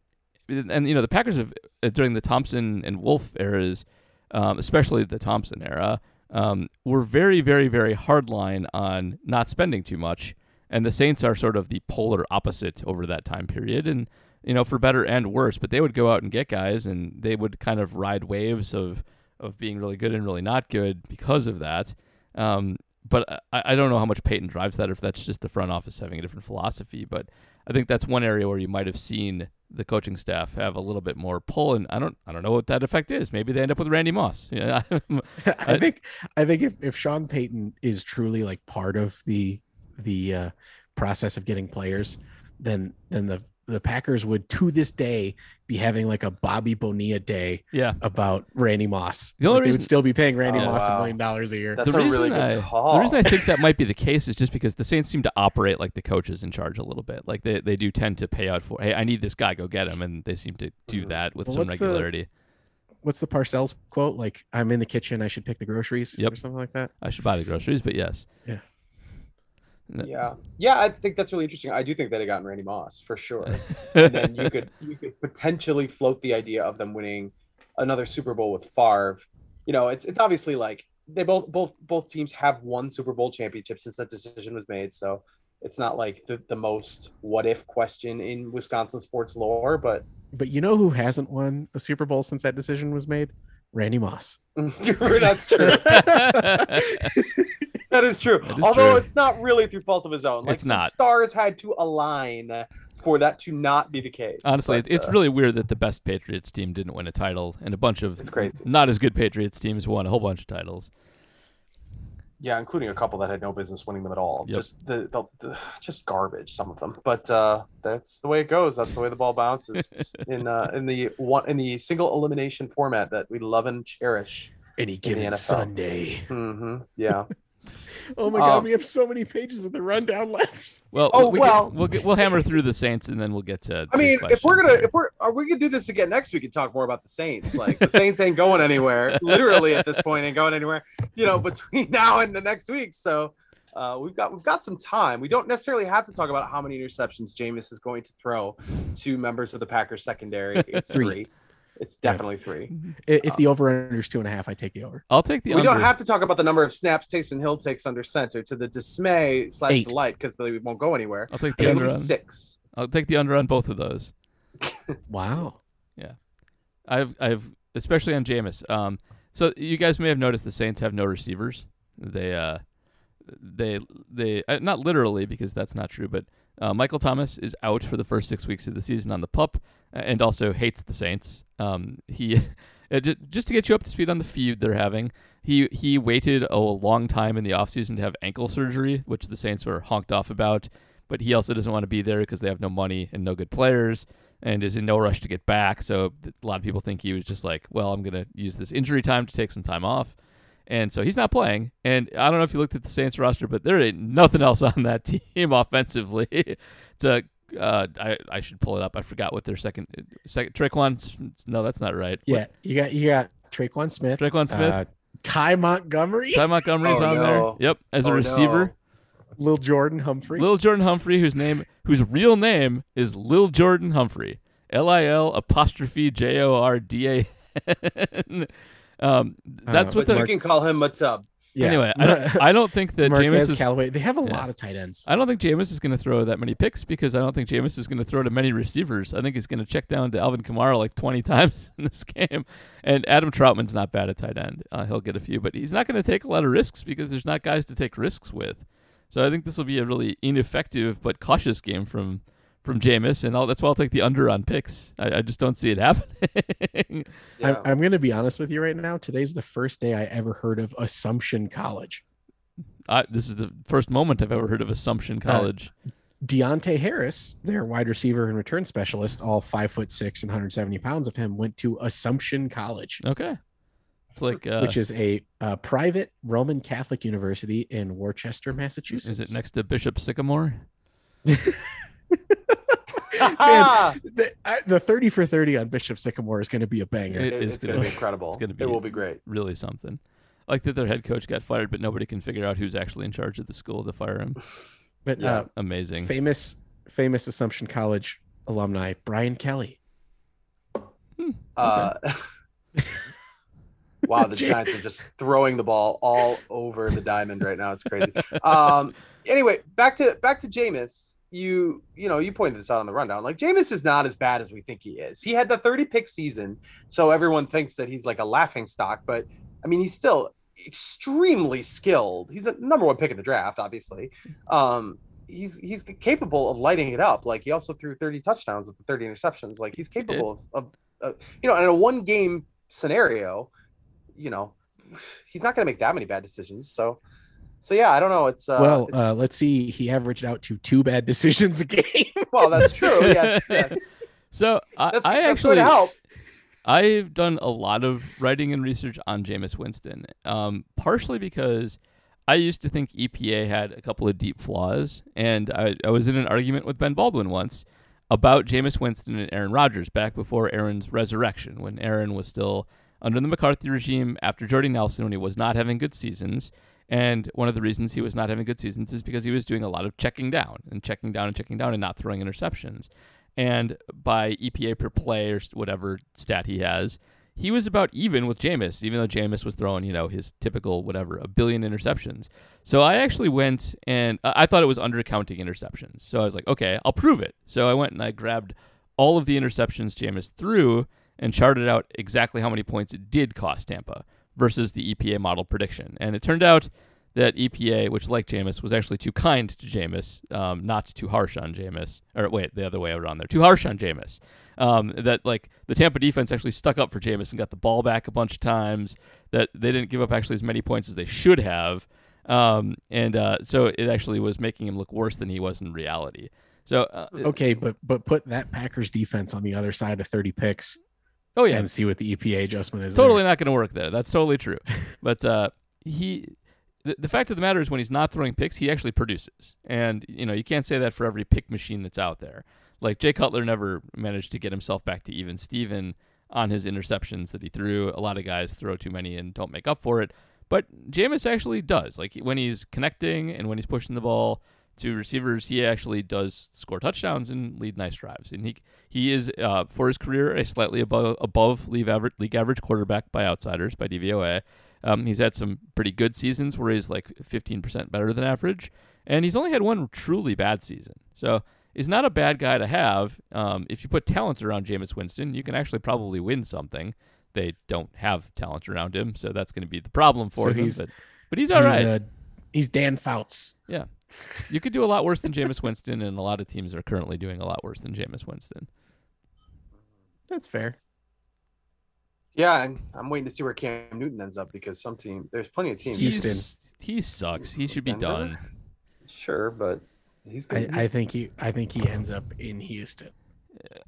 and you know the Packers have uh, during the Thompson and Wolf eras, um, especially the Thompson era, um, were very, very, very hardline on not spending too much and the Saints are sort of the polar opposite over that time period, and you know for better and worse. But they would go out and get guys, and they would kind of ride waves of of being really good and really not good because of that. Um, but I, I don't know how much Payton drives that, or if that's just the front office having a different philosophy. But I think that's one area where you might have seen the coaching staff have a little bit more pull, and I don't I don't know what that effect is. Maybe they end up with Randy Moss. <laughs> Yeah, I think I think if, if Sean Payton is truly like part of the the uh, process of getting players, then then the the Packers would to this day be having like a Bobby Bonilla day yeah. about Randy Moss. The only Like, they would still be paying Randy Oh, Moss a million dollars a year. That's the a reason really good I, call. The reason I think that might be the case is just because the Saints seem to operate like the coaches in charge a little bit. Like they, they do tend to pay out for, hey, I need this guy, go get him, and they seem to do Mhm. that with Well, some what's the- regularity. What's the Parcells quote? Like I'm in the kitchen, I should pick the groceries Yep. or something like that. I should buy the groceries, but yes. Yeah. Yeah, yeah, I think that's really interesting. I do think they'd have gotten Randy Moss for sure, and then you could <laughs> you could potentially float the idea of them winning another Super Bowl with Favre. You know, it's it's obviously like they both both both teams have won Super Bowl championship since that decision was made, so it's not like the, the most what if question in Wisconsin sports lore, but But you know who hasn't won a Super Bowl since that decision was made? Randy Moss. <laughs> that's true. <laughs> That is true. That is Although true. it's not really through fault of his own. Like It's not. Stars had to align for that to not be the case. Honestly, But, it's uh, really weird that the best Patriots team didn't win a title, and a bunch of It's crazy. not as good Patriots teams won a whole bunch of titles. yeah, including a couple that had no business winning them at all. Yep. Just the, the, the just garbage. Some of them, but uh, that's the way it goes. That's the way the ball bounces <laughs> in uh, in the one in the single elimination format that we love and cherish. Any given NFL. Sunday. hmm Yeah. <laughs> Oh my God, Um, we have so many pages of the rundown left. Well, Oh, we, well- we'll get, we'll hammer through the Saints, and then we'll get to. I mean, if we're gonna if we're are we gonna do this again next week and talk more about the Saints? Like the Saints ain't going anywhere. <laughs> Literally at this point, ain't going anywhere. You know, between <laughs> now and the next week. So uh, we've got we've got some time. We don't necessarily have to talk about how many interceptions Jameis is going to throw to members of the Packers secondary. It's Three. three. It's definitely three. I- If the over under is two and a half, I take the over. I'll take the under we under. don't have to talk about the number of snaps Taysom Hill takes under center to the dismay slash Eight. delight because they won't go anywhere. I'll take the It'll under on. six. I'll take the under on both of those. <laughs> Wow. Yeah, I've I've especially on Jameis. Um, so you guys may have noticed the Saints have no receivers. They uh, they they uh, not literally because that's not true, but uh, Michael Thomas is out for the first six weeks of the season on the pup, and also hates the Saints. Um, he <laughs> uh, just to get you up to speed on the feud they're having. He he waited a long time in the offseason to have ankle surgery, which the Saints were honked off about. But he also doesn't want to be there because they have no money and no good players and is in no rush to get back. So a lot of people think he was just like, well, I'm going to use this injury time to take some time off. And so he's not playing. And I don't know if you looked at the Saints roster, but there ain't nothing else on that <laughs> team offensively. <laughs> it's a, uh, I, I should pull it up. I forgot what their second, second, Tre'Quan. No, that's not right. Yeah, you got you got Tre'Quan Smith, Tre'Quan Smith. uh, Ty Montgomery, Ty Montgomery's <laughs> Oh, on no. there. Yep. As a Oh, receiver. no. Lil Jordan Humphrey. Lil Jordan Humphrey, whose name, whose real name is Lil Jordan Humphrey, L I L apostrophe J O R D A N. Um, that's Uh, what But the. you can call him Matub. yeah. Anyway, I don't, I don't think that Jameis is. Callaway. They have a Yeah. lot of tight ends. I don't think Jameis is going to throw that many picks because I don't think Jameis is going to throw to many receivers. I think he's going to check down to Alvin Kamara like 20 <laughs> times in this game. And Adam Trautman's not bad at tight end. Uh, he'll get a few, but he's not going to take a lot of risks because there's not guys to take risks with. So I think this will be a really ineffective but cautious game from from Jameis, and I'll, that's why I'll take the under on picks. I, I just don't see it happening. <laughs> Yeah. I'm, I'm going to be honest with you right now. Today's the first day I ever heard of Assumption College. I, this is the first moment I've ever heard of Assumption College. Deonte Harris, their wide receiver and return specialist, all five foot six and 170 pounds of him, went to Assumption College, okay, it's like uh, which is a, uh private Roman Catholic university in Worcester, Massachusetts. is it next to Bishop Sycamore? <laughs> <laughs> Man, the, I, the 30 for 30 on Bishop Sycamore is going to be a banger. It It- is it's going gonna be be- incredible. it's gonna be- It will be great. really something. I like that their head coach got fired, but nobody can figure out who's actually in charge of the school to fire him. <laughs> but Yeah. uh, Amazing. famous, famous Assumption College alumni, Brian Kelly. Uh, <laughs> wow, the Giants are just throwing the ball all over the diamond right now. It's crazy. Um, anyway, back to back to Jameis. You you know you pointed this out on the rundown. Like Jameis is not as bad as we think he is. He had the 30 pick season, so everyone thinks that he's like a laughing stock. But I mean, he's still extremely skilled. He's a number one pick in the draft, obviously. Um, he's he's capable of lighting it up. Like he also threw 30 touchdowns with the 30 interceptions. Like he's capable of, of uh, you know, in a one game scenario, you know, he's not going to make that many bad decisions. So, so yeah, I don't know. It's uh, well, it's- uh, let's see. He averaged out to two bad <laughs> decisions a game. <laughs> well, that's true. <laughs> Yes, yes. So I, That's, I that's actually going help. I've done a lot of writing and research on Jameis Winston, um, partially because I used to think EPA had a couple of deep flaws, and I, I was in an argument with Ben Baldwin once about Jameis Winston and Aaron Rodgers back before Aaron's resurrection, when Aaron was still under the McCarthy regime after Jordy Nelson, when he was not having good seasons. And one of the reasons he was not having good seasons is because he was doing a lot of checking down and checking down and checking down and not throwing interceptions. And by EPA per play or whatever stat he has, he was about even with Jameis, even though Jameis was throwing, you know, his typical whatever, a billion interceptions. So I actually went and uh, I thought it was undercounting interceptions. So I was like, okay, I'll prove it. So I went and I grabbed all of the interceptions Jameis threw and charted out exactly how many points it did cost Tampa versus the EPA model prediction. And it turned out that EPA, which like Jameis, was actually too kind to Jameis, um, not too harsh on Jameis. Or wait, the other way around there, too harsh on Jameis. Um, that like the Tampa defense actually stuck up for Jameis and got the ball back a bunch of times. That they didn't give up actually as many points as they should have. Um, and uh, so it actually was making him look worse than he was in reality. So uh, okay, but but put that Packers defense on the other side of 30 picks. Oh yeah, and see what the EPA adjustment is. Totally there. not going to work there. That's totally true. <laughs> but uh, he the, the fact of the matter is when he's not throwing picks, he actually produces. And you know, you can't say that for every pick machine that's out there. Like Jay Cutler never managed to get himself back to even Steven on his interceptions that he threw. A lot of guys throw too many and don't make up for it. But Jameis actually does. Like when he's connecting and when he's pushing the ball to receivers, he actually does score touchdowns and lead nice drives. And he he is uh, for his career a slightly above above league average league average quarterback by outsiders by DVOA. Um, he's had some pretty good seasons where he's like 15% better than average, and he's only had one truly bad season. So he's not a bad guy to have. Um, if you put talent around Jameis Winston, you can actually probably win something. They don't have talent around him, so that's going to be the problem for So him. he's- But, but he's all right. uh, he's Dan Fouts. Yeah. You could do a lot worse than Jameis Winston, and a lot of teams are currently doing a lot worse than Jameis Winston. That's fair. Yeah, and I'm waiting to see where Cam Newton ends up because some team, there's plenty of teams. Houston. He's- He sucks. He should be Denver? done. Sure, but he's. I, I think he I think he ends up in Houston.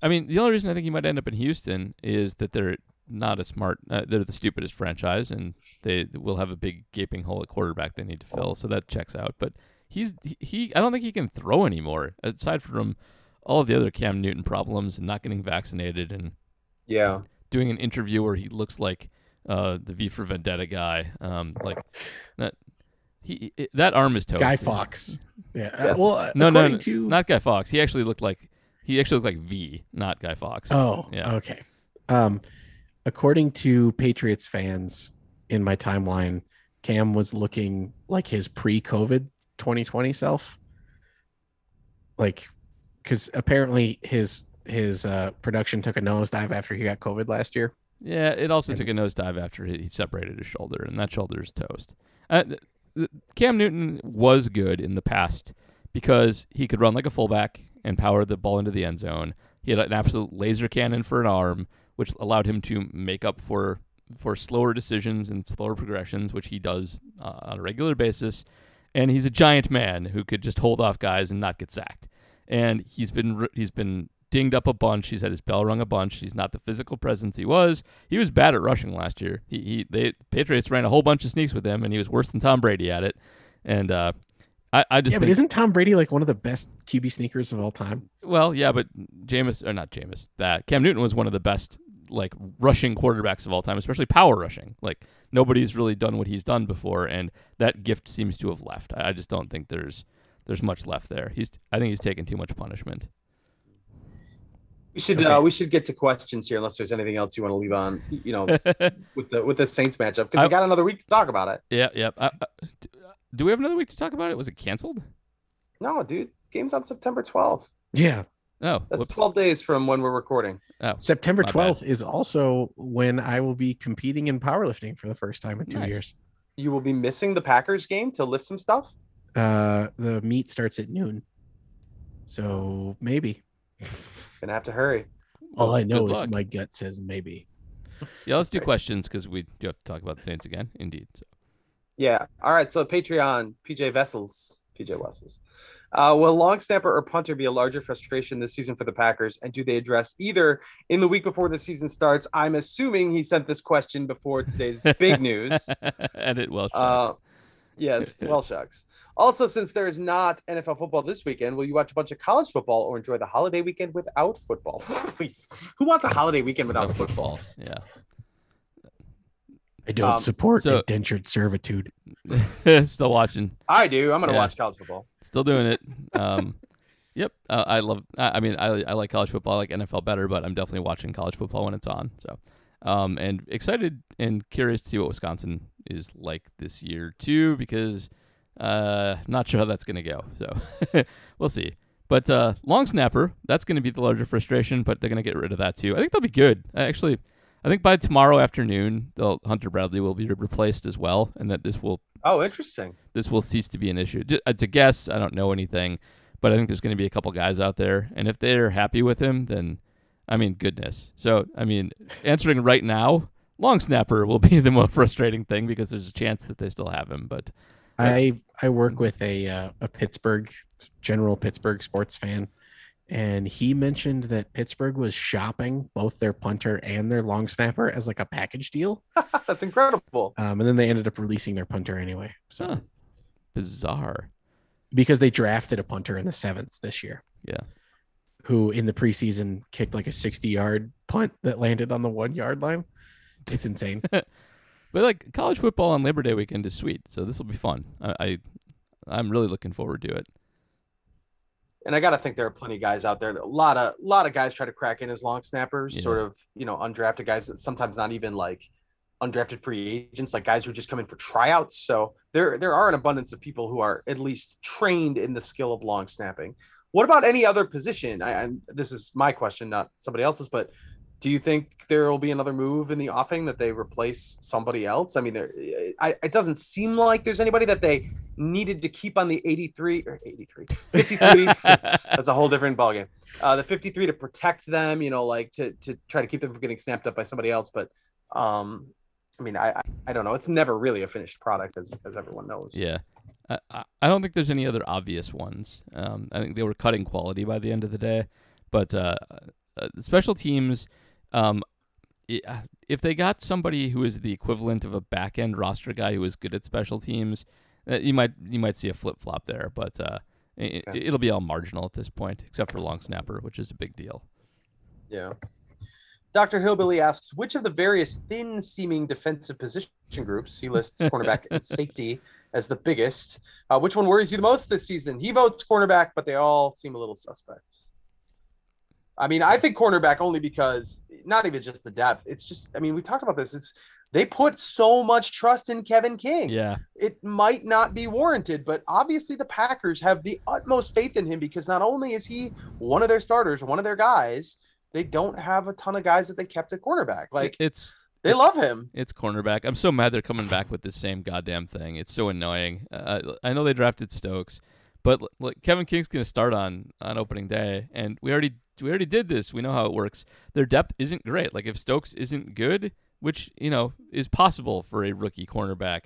I mean, the only reason I think he might end up in Houston is that they're not a smart. Uh, they're the stupidest franchise, and they will have a big gaping hole at quarterback they need to fill. So that checks out. But he's he. he I don't think he can throw anymore. Aside from all of the other Cam Newton problems and not getting vaccinated and yeah. doing an interview where he looks like uh, the V for Vendetta guy. Um, like that. He it, that arm is toast. Guy Fawkes. Yeah. uh, well, uh, No, no, according no, to not Guy Fawkes. He actually looked like he actually looked like V, not Guy Fawkes. Oh, Yeah. okay. Um, according to Patriots fans in my timeline, Cam was looking like his pre-COVID 2020 self. Like, because apparently his his uh, production took a nosedive after he got COVID last year. Yeah, it also And took a nosedive after he separated his shoulder, and that shoulder is toast. Uh, Cam Newton was good in the past because he could run like a fullback and power the ball into the end zone. He had an absolute laser cannon for an arm, which allowed him to make up for for slower decisions and slower progressions, which he does uh, on a regular basis. And he's a giant man who could just hold off guys and not get sacked. And he's been he's been dinged up a bunch. He's had his bell rung a bunch. He's not the physical presence he was. He was bad at rushing last year. He, he they Patriots ran a whole bunch of sneaks with him, and he was worse than Tom Brady at it. And uh, I, I just Yeah, think, but isn't Tom Brady like one of the best QB sneakers of all time? well, yeah, but Jameis or not Jameis, that Cam Newton was one of the best like rushing quarterbacks of all time, especially power rushing. Like nobody's really done what he's done before, and that gift seems to have left. I, I just don't think there's there's much left there. He's I think he's taken too much punishment. We should uh, we should get to questions here, unless there's anything else you want to leave on. You know, <laughs> with the with the Saints matchup because I- we got another week to talk about it. yeah, yeah. Uh, uh, I, I, uh, do we have another week to talk about it? Was it canceled? No, dude, game's on September 12th. Yeah. Oh, That's whoops. 12 days from when we're recording. Oh, September My bad. 12th is also when I will be competing in powerlifting for the first time in two Nice. years. You will be missing the Packers game to lift some stuff. Uh, the meet starts at noon. So maybe. Gonna have to hurry. All I Good know is luck. my gut says maybe. Yeah, let's do Right. questions because we do have to talk about the Saints again. Indeed. So, Yeah. All right. So Patreon, PJ Vessels, PJ Wessels. Uh, will long snapper or punter be a larger frustration this season for the Packers? And do they address either in the week before the season starts? I'm assuming he sent this question before today's big news. <laughs> and it well Uh, yes, well, shucks. Also, since there is not NFL football this weekend, will you watch a bunch of college football or enjoy the holiday weekend without football? <laughs> Please, who wants a holiday weekend without football? Yeah. I don't Um, support so- indentured servitude. Still watching. I do. indentured Still watching. I do. I'm gonna Yeah. watch college football. Still doing it. Um, <laughs> yep. Uh, I love. I, I mean, I I like college football. I like NFL better, but I'm definitely watching college football when it's on. So, um, and excited and curious to see what Wisconsin is like this year too, because uh, not sure how that's gonna go. So, <laughs> we'll see. But uh, long snapper, that's going to be the larger frustration. But they're going to get rid of that too. I think they'll be good. I Actually, I think by tomorrow afternoon, they'll, Hunter Bradley will be replaced as well, and that this will Oh, interesting. this will cease to be an issue. Ju- It's a guess. I don't know anything, but I think there's going to be a couple guys out there, and if they're happy with him, then I mean, goodness. So I mean, answering right now, long snapper will <laughs> be the most frustrating thing because there's a chance that they still have him. But I I work with a uh, a Pittsburgh general Pittsburgh sports fan, and he mentioned that Pittsburgh was shopping both their punter and their long snapper as like a package deal. <laughs> That's incredible. Um, and then they ended up releasing their punter anyway. So Huh. bizarre. because they drafted a punter in the seventh this year. Yeah. Who in the preseason kicked like a 60 yard punt that landed on the one yard line. It's insane. <laughs> But like college football on Labor Day weekend is sweet, so this will be fun. I, I I'm really looking forward to it. And I gotta think there are plenty of guys out there. A lot of a lot of guys try to crack in as long snappers, Yeah. sort of you know undrafted guys that sometimes not even like undrafted free agents, like guys who just come in for tryouts. So there there are an abundance of people who are at least trained in the skill of long snapping. What about any other position? I, I this is my question, not somebody else's, but do you think there will be another move in the offing that they replace somebody else? I mean, there, I, it doesn't seem like there's anybody that they needed to keep on the 83 or 83, 53. <laughs> That's a whole different ballgame. Uh, the 53 to protect them, you know, like to to try to keep them from getting snapped up by somebody else. But um, I mean, I I, I don't know. It's never really a finished product, as as everyone knows. Yeah. I, I- don't think there's any other obvious ones. Um, I think they were cutting quality by the end of the day. But uh, uh, special teams, um, if they got somebody who is the equivalent of a back end roster guy who is good at special teams, uh, you might you might see a flip flop there. But uh, it, it'll be all marginal at this point, except for long snapper, which is a big deal. Yeah. Dr. Hillbilly asks, which of the various thin seeming defensive position groups, he lists cornerback and <laughs> safety as the biggest, uh, which one worries you the most this season? He votes cornerback, but they all seem a little suspect. I mean, I think cornerback only because not even just the depth. It's just, I mean, we talked about this. It's they put so much trust in Kevin King Yeah, it might not be warranted, but obviously the Packers have the utmost faith in him because not only is he one of their starters, one of their guys, they don't have a ton of guys that they kept at cornerback. Like it's they love him. It's cornerback. I'm so mad they're coming back with the same goddamn thing. It's so annoying. Uh, I know they drafted Stokes, but l- like Kevin King's going to start on on opening day, and we already we already did this. We know how it works. Their depth isn't great. Like if Stokes isn't good, which you know is possible for a rookie cornerback,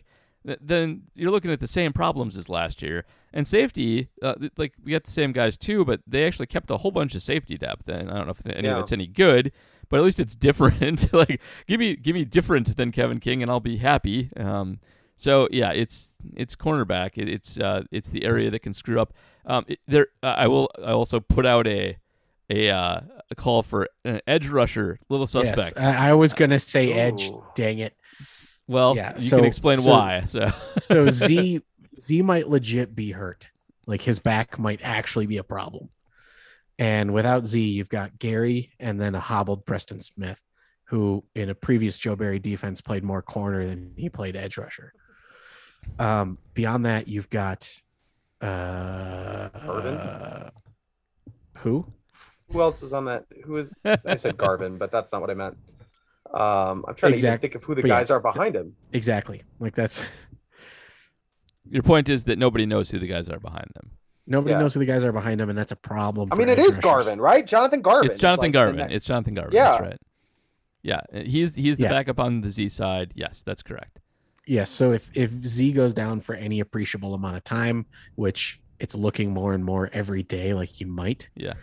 th- then you're looking at the same problems as last year. And safety, uh, th- like we got the same guys too, but they actually kept a whole bunch of safety depth. And I don't know if any Yeah. of it's any good, but at least it's <laughs> different. like give me give me different than Kevin King, and I'll be happy. Um, so yeah, it's it's cornerback. It, it's uh, it's the area that can screw up. Um, it, there, uh, I will. I also put out a a uh, a call for an edge rusher, little suspect. Yes, I, I was gonna say edge. Ooh. Dang it. well, yeah, you so- can explain so- why. So <laughs> So Z <laughs> Z might legit be hurt. Like his back might actually be a problem. And without Z, you've got Gary and then a hobbled Preston Smith, who in a previous Joe Barry defense played more corner than he played edge rusher. Um, beyond that, you've got uh, Irvin? uh, who? Who else is on that? Who is I said <laughs> Garvin, but that's not what I meant. Um, I'm trying to think of who the but yeah. guys are behind him. Exactly. Like that's <laughs> your point is that nobody knows who the guys are behind them. nobody Yeah. knows who the guys are behind him, and that's a problem. I mean, it is rushers. Garvin, right? Jonathan Garvin. It's Jonathan like Garvin. next- It's Jonathan Garvin. Yeah. That's right. Yeah, he's he's the Yeah. backup on the Z side. Yes, that's correct. Yes. So if if Z goes down for any appreciable amount of time, which it's looking more and more every day, like he might. Yeah.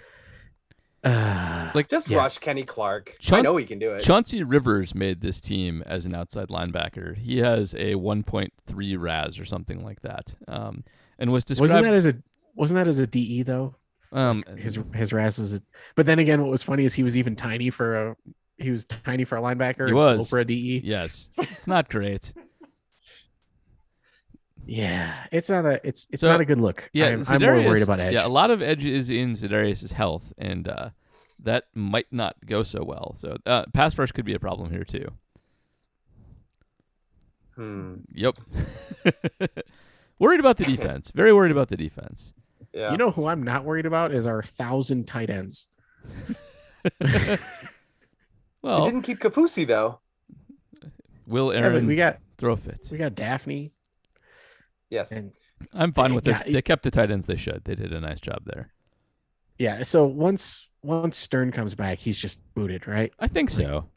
Uh, Like Just Yeah. rush Kenny Clark. I know he can do it. Chauncey Rivers made this team as an outside linebacker. He has a 1.3 RAS or something like that, um, and was described. wasn't that as a wasn't that as a DE though? um, His his RAS was, a, but then again, what was funny is he was even tiny for a he was tiny for a linebacker. He and slow was. for a DE. Yes, <laughs> it's not great. Yeah, it's not a it's it's So, not a good look. Yeah, I'm, I'm more worried about edge. Yeah, a lot of edge is in Za'Darius' health, and uh, that might not go so well. So uh, pass rush could be a problem here too. Hmm. Yep. <laughs> worried about the <laughs> defense. Very worried about the defense. Yeah. You know who I'm not worried about is our thousand tight ends. they <laughs> Well, didn't keep Kaufusi though. will Yeah, Aaron we got throw fits? we got Dafney Yes. and I'm fine with Yeah, it. They kept the tight ends they should. They did a nice job there. yeah. So once once Stern comes back, he's just booted, right? I think so.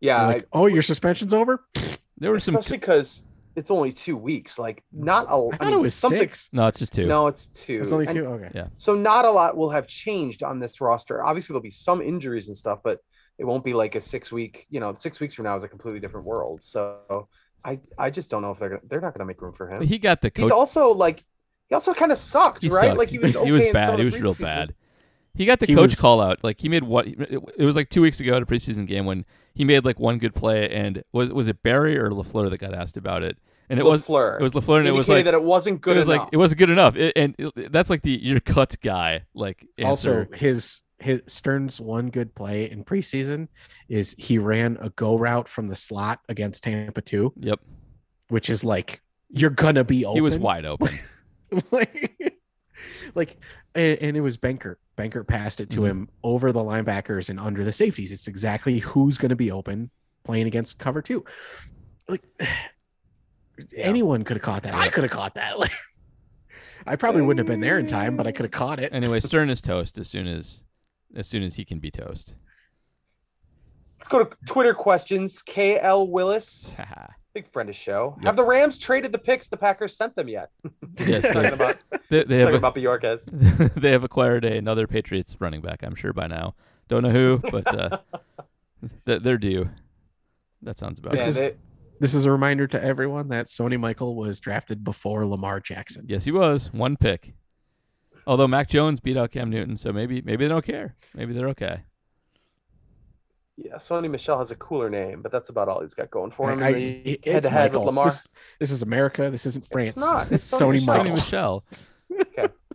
yeah. They're like, oh, your suspension's over. <laughs> There were I, some. especially because it's only two weeks. Like not a. I thought it was six. No, it's just two. No, it's two. It's only And two. Okay. Yeah. So not a lot will have changed on this roster. Obviously, there'll be some injuries and stuff, but it won't be like a six week. You know, six weeks from now is a completely different world. So I I just don't know if they're gonna, they're not going to make room for him. He got the He's also like he also kind of sucked, He right? sucked. Like he was okay <laughs> he was bad. of He was real preseason. bad. He got the He coach was- call out. Like he made what? It was like two weeks ago at a preseason game when he made like one good play, and was was it Barry or LaFleur that got asked about it? And it was LaFleur. it was LaFleur, and it was indicated like that it wasn't good it was enough. like it wasn't good enough. It, and it- that's like the your cut guy. Like Also, his his Stern's one good play in preseason is he ran a go route from the slot against Tampa two, Yep, which is like you're gonna be open. he was wide <laughs> open. like, like and, and it was Benkert. Benkert passed it to Mhm. him over the linebackers and under the safeties. It's exactly who's going to be open playing against cover two. Like <sighs> anyone could have caught that. I could have caught that. Like, <laughs> I probably wouldn't have been there in time, but I could have caught it. anyway, <laughs> Stern is toast as soon as as soon as he can be toast. Let's go to Twitter questions. KL Willis, <laughs> big friend of show. Yep. Have the Rams traded the picks the Packers sent them yet? yes, <laughs> talking they, about <laughs> they, they have talking a, about Bjorkes. they have acquired a, another Patriots running back. I'm sure by now. Don't know who, but uh, th- they're due. That sounds about This Yeah, right. is- they- This is a reminder to everyone that Sony Michael was drafted before Lamar Jackson. Yes, he was one pick. Although Mac Jones beat out Cam Newton, so maybe maybe they don't care. Maybe they're okay. yeah, Sony Michelle has a cooler name, but that's about all he's got going for him. I- And I- then it's head to head with Lamar. This, this is America. This isn't France. not. It's Sony Sony Michel. Michael. Sony Michelle. <laughs>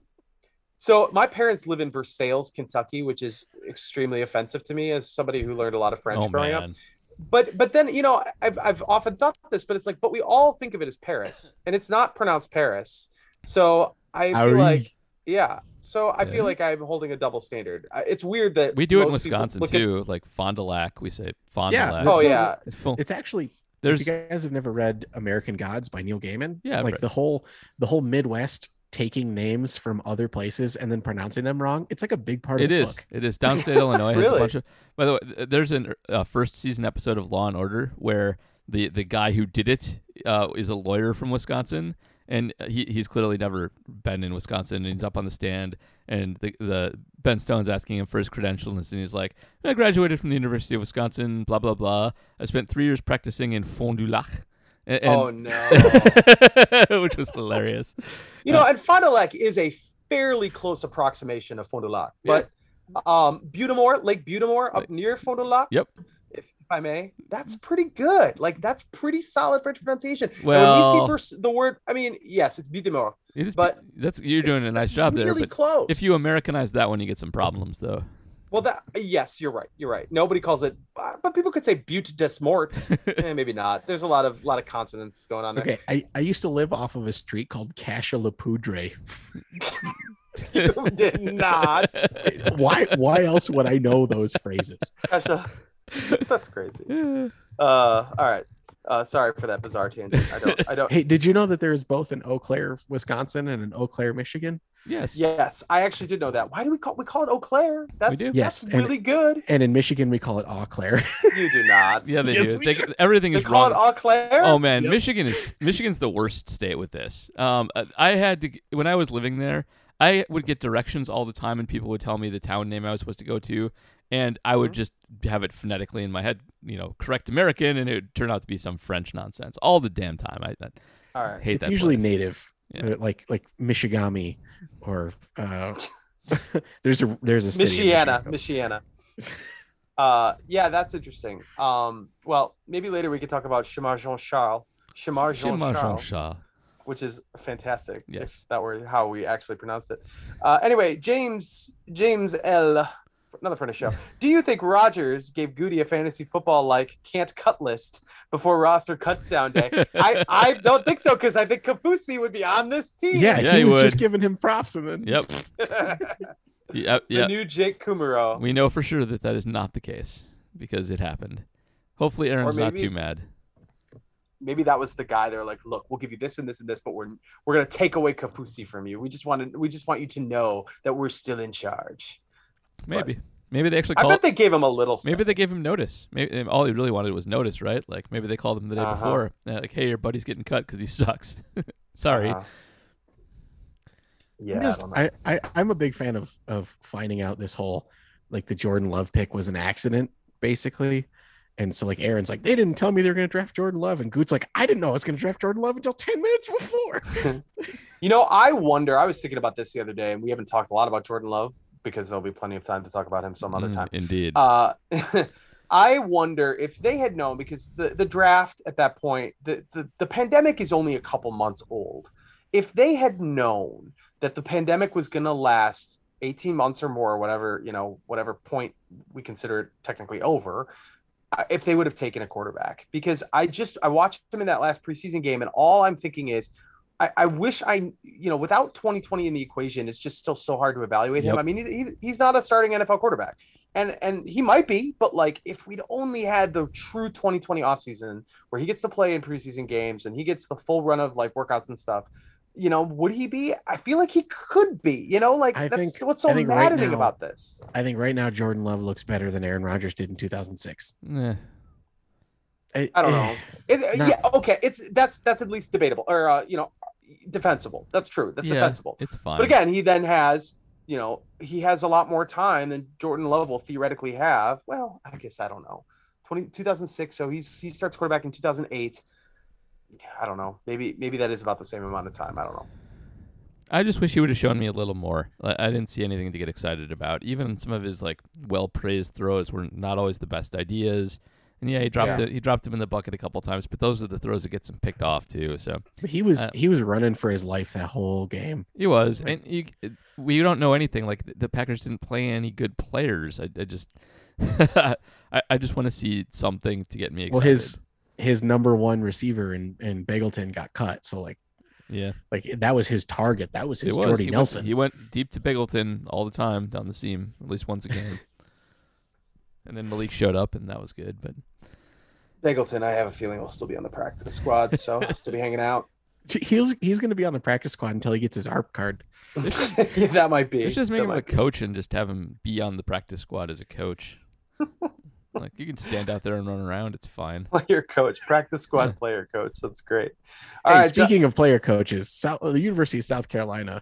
So my parents live in Versailles, Kentucky, which is extremely offensive to me as somebody who learned a lot of French Oh growing up. But but then you know I've I've often thought this, but it's like but we all think of it as Paris, and it's not pronounced Paris. So I feel Paris. like yeah. So I Yeah. feel like I'm holding a double standard. It's weird that we do it in Wisconsin look at- too. Like Fond du Lac, we say Fond du Yeah, Lac. oh so- yeah, It's full. It's actually There's if you guys have never read American Gods by Neil Gaiman, Yeah, like read the whole the whole Midwest taking names from other places and then pronouncing them wrong. It's like a big part It of the is. book. It is. Downstate <laughs> Illinois has a bunch of. By the way, there's a uh, first season episode of Law and Order where the the guy who did it uh, is a lawyer from Wisconsin, and he he's clearly never been in Wisconsin. And he's up on the stand, and the the Ben Stone's asking him for his credentials, and he's like, "I graduated from the University of Wisconsin. Blah blah blah. I spent three years practicing in Fond du Lac." And, oh <laughs> no. which was hilarious. <laughs> you know, and Fond du Lac is a fairly close approximation of Fond du Lac, but um, Butamore, Lake Butamore, up near Fond du Lac. Yep. If, if I may, that's pretty good. Like that's pretty solid French pronunciation. And Well- when we see pers- the word, I mean, yes, it's Butamore. It is, But that's you're doing a nice It's job there, really but close. if you Americanize that one, you get some problems though. well, that yes, you're right. You're right. Nobody calls it, uh, but people could say Butte des Mort. <laughs> eh, maybe not. There's a lot of lot of consonants going on there. Okay, I, I used to live off of a street called Cache La Poudre. <laughs> you did not. why why else would I know those phrases? That's, <laughs> that's crazy. Uh, all right. Uh, sorry for that bizarre tangent. I don't. I don't. Hey, did you know that there is both an Eau Claire, Wisconsin, and an Eau Claire, Michigan? yes. Yes, I actually did know that. Why do we call we call it Eau Claire? That's do. Yes, that's and- really good. And in Michigan, we call it Eau Claire. <laughs> You do not. Yeah, they Yes, do. They, do. everything They is call wrong. it Eau Claire. Oh man, Yep. Michigan is Michigan's the worst state with this. Um, I- I had to when I was living there, I would get directions all the time, and people would tell me the town name I was supposed to go to, and I would Mhm. just have it phonetically in my head, you know, correct American, and it would turn out to be some French nonsense all the damn time. I, I All right. hate it's that. usually place. native, Yeah. uh, like like Michigami, or uh, <laughs> there's a there's a city. in Michiana, Michiana. Uh, yeah, that's interesting. Um, well, maybe later we could talk about Shamar Jean Charles, Shamar Jean Shimar Charles, which is fantastic. if Yes. that were how we actually pronounced it. Uh, anyway, James James L. Another friend of show. Do you think Rodgers gave Goody a fantasy football like can't cut list before roster cut down day? I, I don't think so because I think Kaufusi would be on this team. Yeah, Yeah, he he was just giving him props, and then Yep. <laughs> Yeah, the new Jake Kumerow. We know for sure that that is not the case because it happened. Hopefully, Aaron's not too mad. maybe that was the guy. They're like, look, we'll give you this and this and this, but we're we're gonna take away Kaufusi from you. We just want to we just want you to know that we're still in charge. Maybe. Maybe they actually I called. bet they gave him a little. Maybe they gave him notice. Maybe all he really wanted was notice, right? Like maybe they called him the day Uh-huh. before, uh, like, "Hey, your buddy's getting cut because he sucks." <laughs> Sorry. Uh, yeah, I'm just, don't. I, I, I'm a big fan of of finding out this whole like the Jordan Love pick was an accident, basically. And so like Aaron's like, they didn't tell me they were gonna draft Jordan Love, and Goot's like, I didn't know I was gonna draft Jordan Love until 10 minutes before. <laughs> You know, I wonder. I was thinking about this the other day, and we haven't talked a lot about Jordan Love because there'll be plenty of time to talk about him some other Mm, time. Indeed. Uh, <laughs> I wonder if they had known because the, the draft at that point, the, the, the pandemic is only a couple months old. If they had known that the pandemic was going to last 18 months or more, whatever, you know, whatever point we consider it technically over, uh, if they would have taken a quarterback, because I just, I watched him in that last preseason game and all I'm thinking is, I, I wish I, you know, without 2020 in the equation, it's just still so hard to evaluate him. I mean, he, he, he's not a starting NFL quarterback and and he might be, but like if we'd only had the true 2020 offseason where he gets to play in preseason games and he gets the full run of like workouts and stuff, you know, would he be? I feel like he could be. You know, like I that's think- what's so I think right maddening now- about this. I think right now Jordan Love looks better than Aaron Rodgers did in 2006. Eh. I don't know. It, Not- yeah, okay, it's that's that's at least debatable or uh, you know, defensible. That's true. That's yeah, defensible. It's fine. But again, he then has, you know, he has a lot more time than Jordan Love will theoretically have. Well, I guess I don't know. 20, 2006, so he's he starts quarterback in 2008. I don't know. Maybe maybe that is about the same amount of time. I don't know. I just wish he would have shown me a little more. I I didn't see anything to get excited about. Even some of his like well praised throws were not always the best ideas. And yeah, he dropped Yeah. it. He dropped him in the bucket a couple times, but those are the throws that gets him picked off too. So But he was Uh, he was running for his life that whole game. he was, and you, we don't know anything. Like the, Packers didn't play any good players. I, I just, <laughs> I, I just want to see something to get me excited. Well, his his number one receiver in in Begelton got cut, so like yeah, like that was his target. That was his was. Jordy he Nelson. Went, he went deep to Begelton all the time down the seam, at least once a game. <laughs> and then Malik showed up, and that was good. But Begelton, I have a feeling will still be on the practice squad, so he'll still be <laughs> hanging out. He's he's going to be on the practice squad until he gets his ARP card. <laughs> yeah, that might be. let's just make That him a might be. coach and just have him be on the practice squad as a coach. <laughs> like you can stand out there and run around; it's fine. player coach, practice squad player coach. That's great. All Hey, right, Jo- speaking of player coaches, South, the University of South Carolina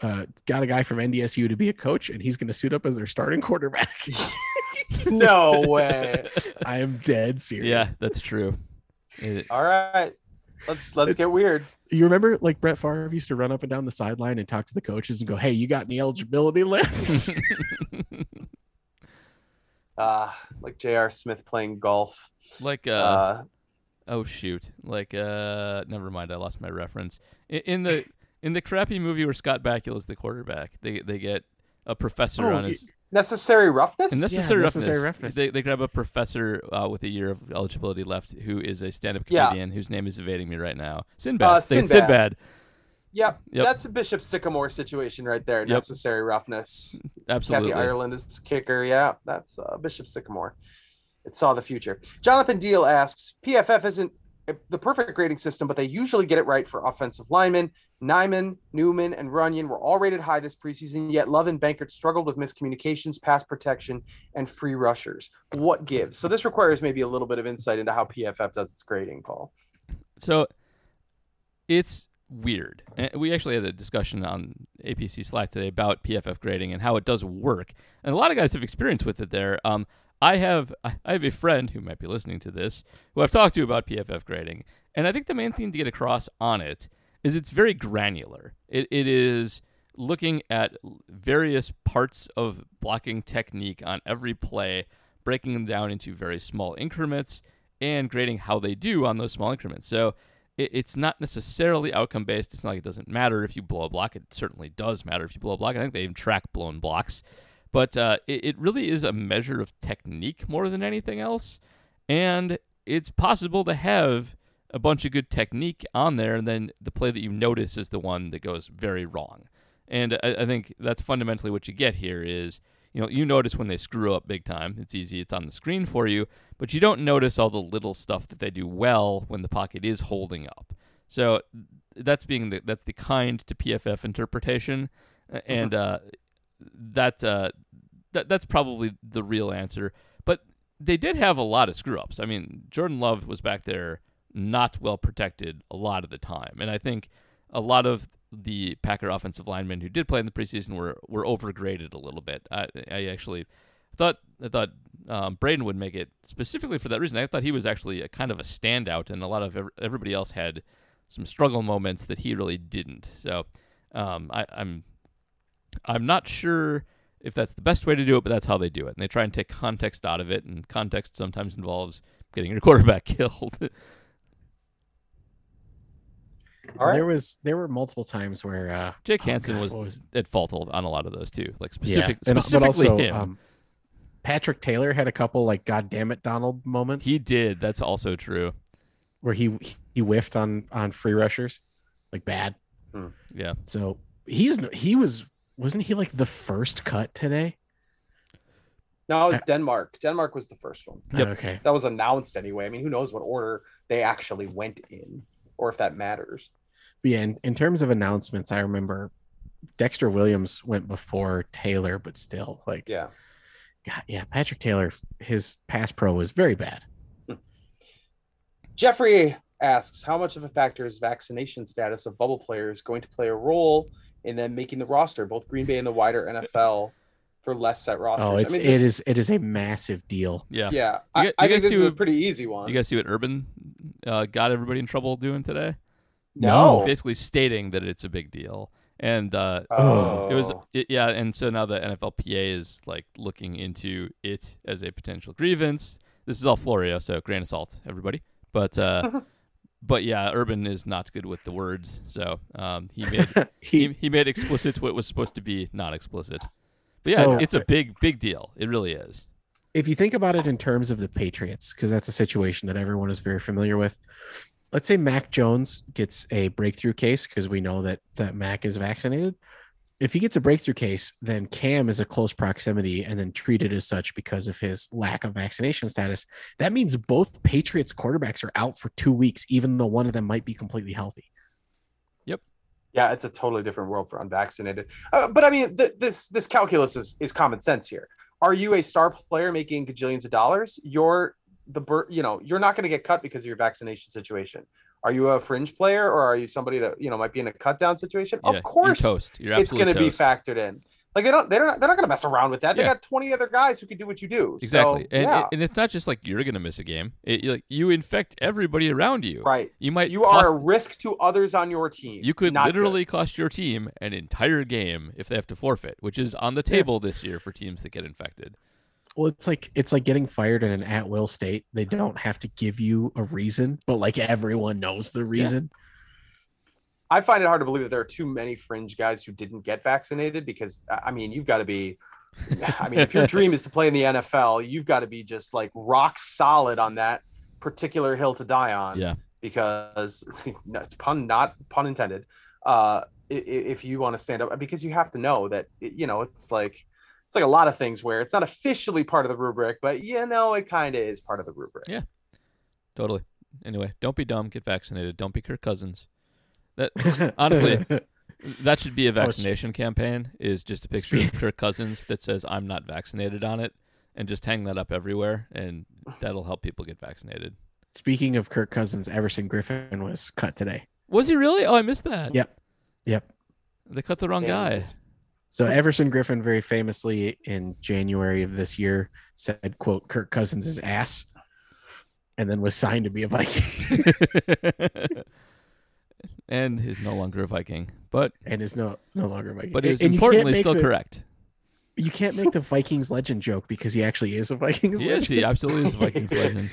uh, got a guy from NDSU to be a coach, and he's going to suit up as their starting quarterback. <laughs> no way. I am dead serious. Yeah, that's true. It- All right, let's let's get weird. You remember like Brett Favre used to run up and down the sideline and talk to the coaches and go, "Hey, you got any eligibility left?" Uh, <laughs> <laughs> like J.R. Smith playing golf. like uh, Uh, Oh shoot! Like uh, never mind. I lost my reference. In, in the in the crappy movie where Scott Bakula is the quarterback, they they get a professor Oh, on his necessary roughness. and necessary, Necessary roughness. Roughness. They they grab a professor uh, with a year of eligibility left, who is a stand-up Yeah. comedian whose name is evading me right now. Sinbad. Uh, They- Sinbad. Yep, Yep. that's a Bishop Sycamore situation right there. Necessary roughness. Absolutely. Kathy Ireland is kicker. Yeah, that's uh, Bishop Sycamore. It saw the future. Jonathan Deal asks, PFF isn't the perfect grading system, but they usually get it right for offensive linemen. Nijman, Newman, and Runyan were all rated high this preseason, yet Love and Benkert struggled with miscommunications, pass protection, and free rushers. What gives? So this requires maybe a little bit of insight into how PFF does its grading, Paul. So it's weird. We actually had a discussion on APC Slack today about PFF grading and how it does work. And a lot of guys have experience with it there. Um, I have I have a friend who might be listening to this who I've talked to about PFF grading, and I think the main thing to get across on it is it's very granular. It it is looking at various parts of blocking technique on every play, breaking them down into very small increments and grading how they do on those small increments. So it, it's not necessarily outcome based. It's not like it doesn't matter if you blow a block. It certainly does matter if you blow a block. I think they even track blown blocks. But uh, it, it really is a measure of technique more than anything else. And it's possible to have a bunch of good technique on there, and then the play that you notice is the one that goes very wrong. And I, I think that's fundamentally what you get here is you know you notice when they screw up big time. It's easy. It's on the screen for you, but you don't notice all the little stuff that they do well when the pocket is holding up. So that's being the that's the kind to PFF interpretation, and uh, that uh, that that's probably the real answer. But they did have a lot of screw ups. I mean, Jordan Love was back there not well protected a lot of the time, and I think a lot of the Packer offensive linemen who did play in the preseason were were overgraded a little bit. I, I actually thought I thought um, Braden would make it specifically for that reason. I thought he was actually a kind of a standout, and a lot of everybody else had some struggle moments that he really didn't. So um, I, I'm I'm not sure if that's the best way to do it, but that's how they do it. And they try and take context out of it, and context sometimes involves getting your <laughs> quarterback killed. <laughs> All right. There was there were multiple times where uh, Jake oh, Hanson was, was, at fault on a lot of those too, like specific, yeah. specifically also, him. Um, Patrick Taylor had a couple like "God damn it, Donald" moments. He did. That's also true. Where he he whiffed on on free rushers, like bad. Hmm. Yeah. So he's he was wasn't he like the first cut today? No, it was uh, Denmark. Denmark was the first one. Yep. Okay. That was announced anyway. I mean, who knows what order they actually went in, or if that matters. But yeah, in, in terms of announcements, I remember Dexter Williams went before Taylor, but still, like, yeah, God, yeah, Patrick Taylor, his pass pro was very bad. Jeffrey asks, how much of a factor is vaccination status of bubble players going to play a role in then making the roster, both Green Bay and the wider NFL? For less set rosters. Oh, it's I mean, it is it is a massive deal. Yeah, yeah. I, I think this is a pretty easy one. You guys see what Urban uh, got everybody in trouble doing today? No. Basically stating that it's a big deal. And uh, oh. it was it, yeah, and so now the NFLPA is like looking into it as a potential grievance. This is all Florio, so grain of salt, everybody. But uh, <laughs> but yeah, Urban is not good with the words, so um, he <laughs> made he, he, he made explicit what was supposed to be not explicit. But yeah, so, it's, it's a big big deal. It really is. If you think about it in terms of the Patriots, because that's a situation that everyone is very familiar with, let's say Mac Jones gets a breakthrough case because we know that that Mac is vaccinated. If he gets a breakthrough case, then Cam is a close proximity and then treated as such because of his lack of vaccination status. That means both Patriots quarterbacks are out for two weeks, even though one of them might be completely healthy. Yep. Yeah, it's a totally different world for unvaccinated. Uh, but I mean, th- this this calculus is, is common sense here. Are you a star player making gajillions of dollars? You're the you know you're not going to get cut because of your vaccination situation are you a fringe player or are you somebody that you know might be in a cut down situation yeah, of course you're toast. You're it's going to be factored in like they don't they're not they're not going to mess around with that yeah. they got 20 other guys who can do what you do exactly so, and, yeah. and it's not just like you're going to miss a game it, like you infect everybody around you right you might you cost, are a risk to others on your team you could literally good. cost your team an entire game if they have to forfeit which is on the table yeah. this year for teams that get infected well, it's like it's like getting fired in an at will state. They don't have to give you a reason, but like everyone knows the reason. Yeah. I find it hard to believe that there are too many fringe guys who didn't get vaccinated because I mean you've got to be I mean if your dream is to play in the NFL, you've got to be just like rock solid on that particular hill to die on. Yeah. Because <laughs> pun not pun intended. Uh if you want to stand up because you have to know that you know it's like it's like a lot of things where it's not officially part of the rubric, but you know, it kind of is part of the rubric. Yeah, totally. Anyway, don't be dumb. Get vaccinated. Don't be Kirk Cousins. That <laughs> honestly, that should be a vaccination campaign. Is just a picture of Kirk Cousins that says "I'm not vaccinated" on it, and just hang that up everywhere, and that'll help people get vaccinated. Speaking of Kirk Cousins, Everson Griffen was cut today. Was he really? Oh, I missed that. Yep. Yep. They cut the wrong guy. So Everson Griffen very famously in January of this year said, quote, Kirk Cousins' is ass, and then was signed to be a Viking. <laughs> and is no longer a Viking. But and is no no longer a Viking. But is and importantly still the, correct. You can't make the Vikings legend joke because he actually is a Vikings He is. legend. He absolutely is a Vikings <laughs> legend.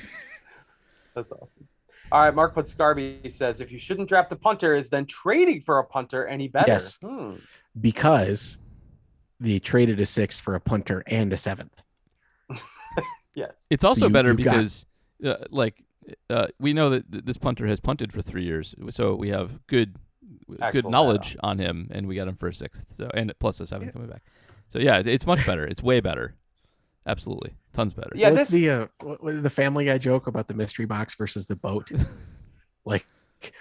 That's awesome. All right, Mark Putscarby says if you shouldn't draft a punter, is then trading for a punter any better? Yes. Hmm. because they traded a sixth for a punter and a seventh. <laughs> Yes. It's So also you- better you've got- because, uh, like, uh, we know that th- this punter has punted for three years, so we have good, Actual good knowledge on him, and we got him for a sixth. So and plus a seven coming back. So yeah, it's much better. It's way better. Absolutely, tons better. Yeah, What's this- the uh, what- what- the Family Guy joke about the mystery box versus the boat? <laughs> like,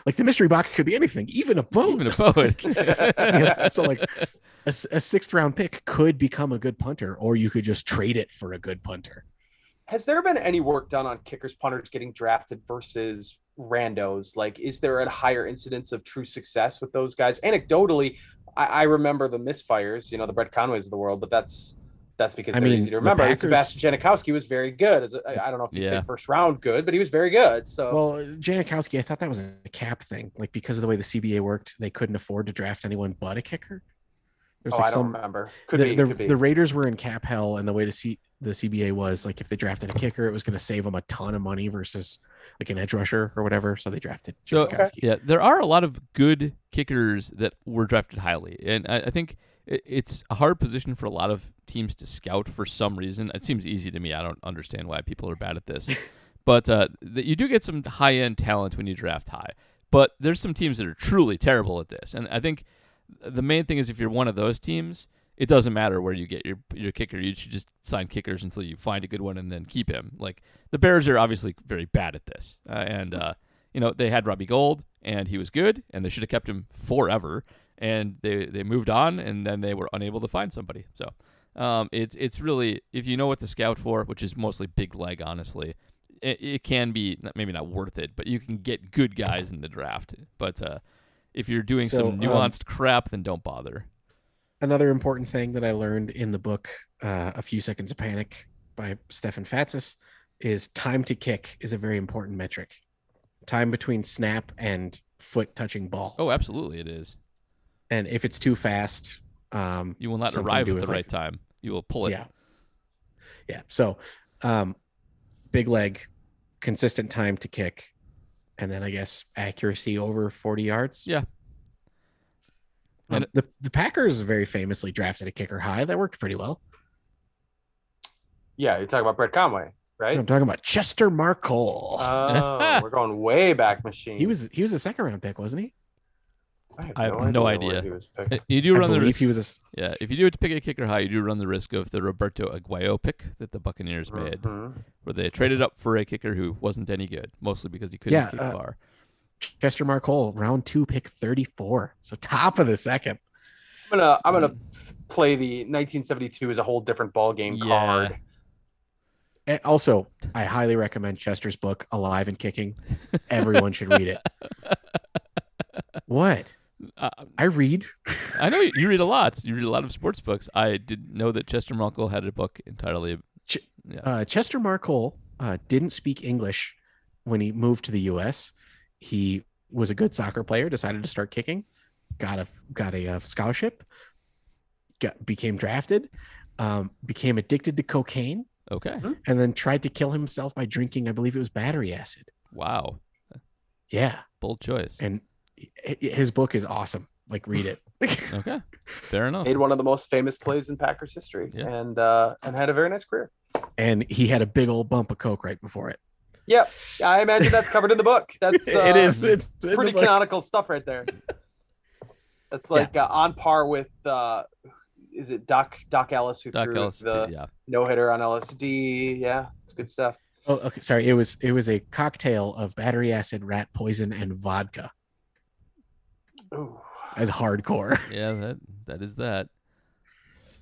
like the mystery box could be anything, even a boat. Even a poet. <laughs> Yes, so like a sixth round pick could become a good punter, or you could just trade it for a good punter. Has there been any work done on kickers, punters getting drafted versus randos? Like, is there a higher incidence of true success with those guys? Anecdotally, I, I remember the misfires, you know, the Brett Conways of the world, but that's that's because I they're mean, easy to remember. Packers- Sebastian Janikowski was very good. As a, I I don't know if you Yeah. say first round good, but he was very good. So Well, Janikowski, I thought that was a cap thing. Like because of the way the CBA worked, they couldn't afford to draft anyone but a kicker. There's oh, like I don't remember. Could the, be. the, could be. the Raiders were in cap hell, and the way the C, the CBA was like if they drafted a kicker, it was going to save them a ton of money versus like an edge rusher or whatever. So they drafted So Janikowski. yeah, there are a lot of good kickers that were drafted highly, and I, I think it, it's a hard position for a lot of teams to scout for some reason. It seems easy to me. I don't understand why people are bad at this, <laughs> but uh, you do get some high end talent when you draft high. But there's some teams that are truly terrible at this, and I think the main thing is if you're one of those teams, it doesn't matter where you get your your kicker. You should just sign kickers until you find a good one and then keep him. Like the Bears are obviously very bad at this, uh, and uh, you know they had Robbie Gould and he was good, and they should have kept him forever. And they they moved on, and then they were unable to find somebody. So um, it's it's really if you know what to scout for, which is mostly big leg, honestly. It, it can be not- maybe not worth it, but you can get good guys in the draft. But uh, if you're doing So, some um, nuanced crap, then don't bother. Another important thing that I learned in the book, uh, A Few Seconds of Panic by Stefan Fatsis, is time to kick is a very important metric. Time between snap and foot touching ball. Oh, absolutely, it is. And if it's too fast, um, You will not arrive at the with, like, right time. You will pull it. Yeah. Yeah. So, um, big leg, consistent time to kick, and then I guess accuracy over 40 yards. Yeah. Um, And- the, the Packers very famously drafted a kicker high. That worked pretty well. yeah, you're talking about Brett Conway, right? I'm talking about Chester Marcol. Oh, we're going way back <laughs> machine. he was he was a second round pick, wasn't he? I have no where idea. he was picked. Uh, <laughs> You do I run the risk. he was a s- Yeah, if you do it to pick a kicker high, you do run the risk of the Roberto Aguayo pick that the Buccaneers made, Mhm. where they traded up for a kicker who wasn't any good, mostly because he couldn't Yeah, kick uh, far. Chester Marcol, round two, pick 34. So top of the second. I'm gonna I'm gonna Mm. play the 1972 as a whole different ball game Yeah. card. And also, I highly recommend Chester's book, Alive and Kicking. Everyone should read it. <laughs> What? Uh, I read. I know <laughs> you you read a lot. You read a lot of sports books. I didn't know that Chester Marcol had a book entirely. Ch- yeah. Uh, Chester Marcol uh, didn't speak English when he moved to the U.S. He was a good soccer player. Decided to start kicking. Got a got a, uh scholarship. Got became drafted. Um, became addicted to cocaine, okay. and then tried to kill himself by drinking. I believe it was battery acid. Wow. Yeah, Bold choice. and his book is awesome. Like read it. <laughs> Okay. Fair enough. Made one of the most famous plays in Packers history, Yeah. and uh, and had a very nice career. and he had a big old bump of coke right before it. Yep, I imagine that's covered in the book. That's <laughs> uh, it is. It's pretty canonical stuff right there. That's like uh, on par with uh, is it Doc Doc Ellis who Doc threw Ellis. the yeah. no hitter on LSD? Yeah, it's good stuff. Oh, okay. Sorry. It was it was a cocktail of battery acid, rat poison, and vodka Ooh. as hardcore. <laughs> Yeah. That that is that.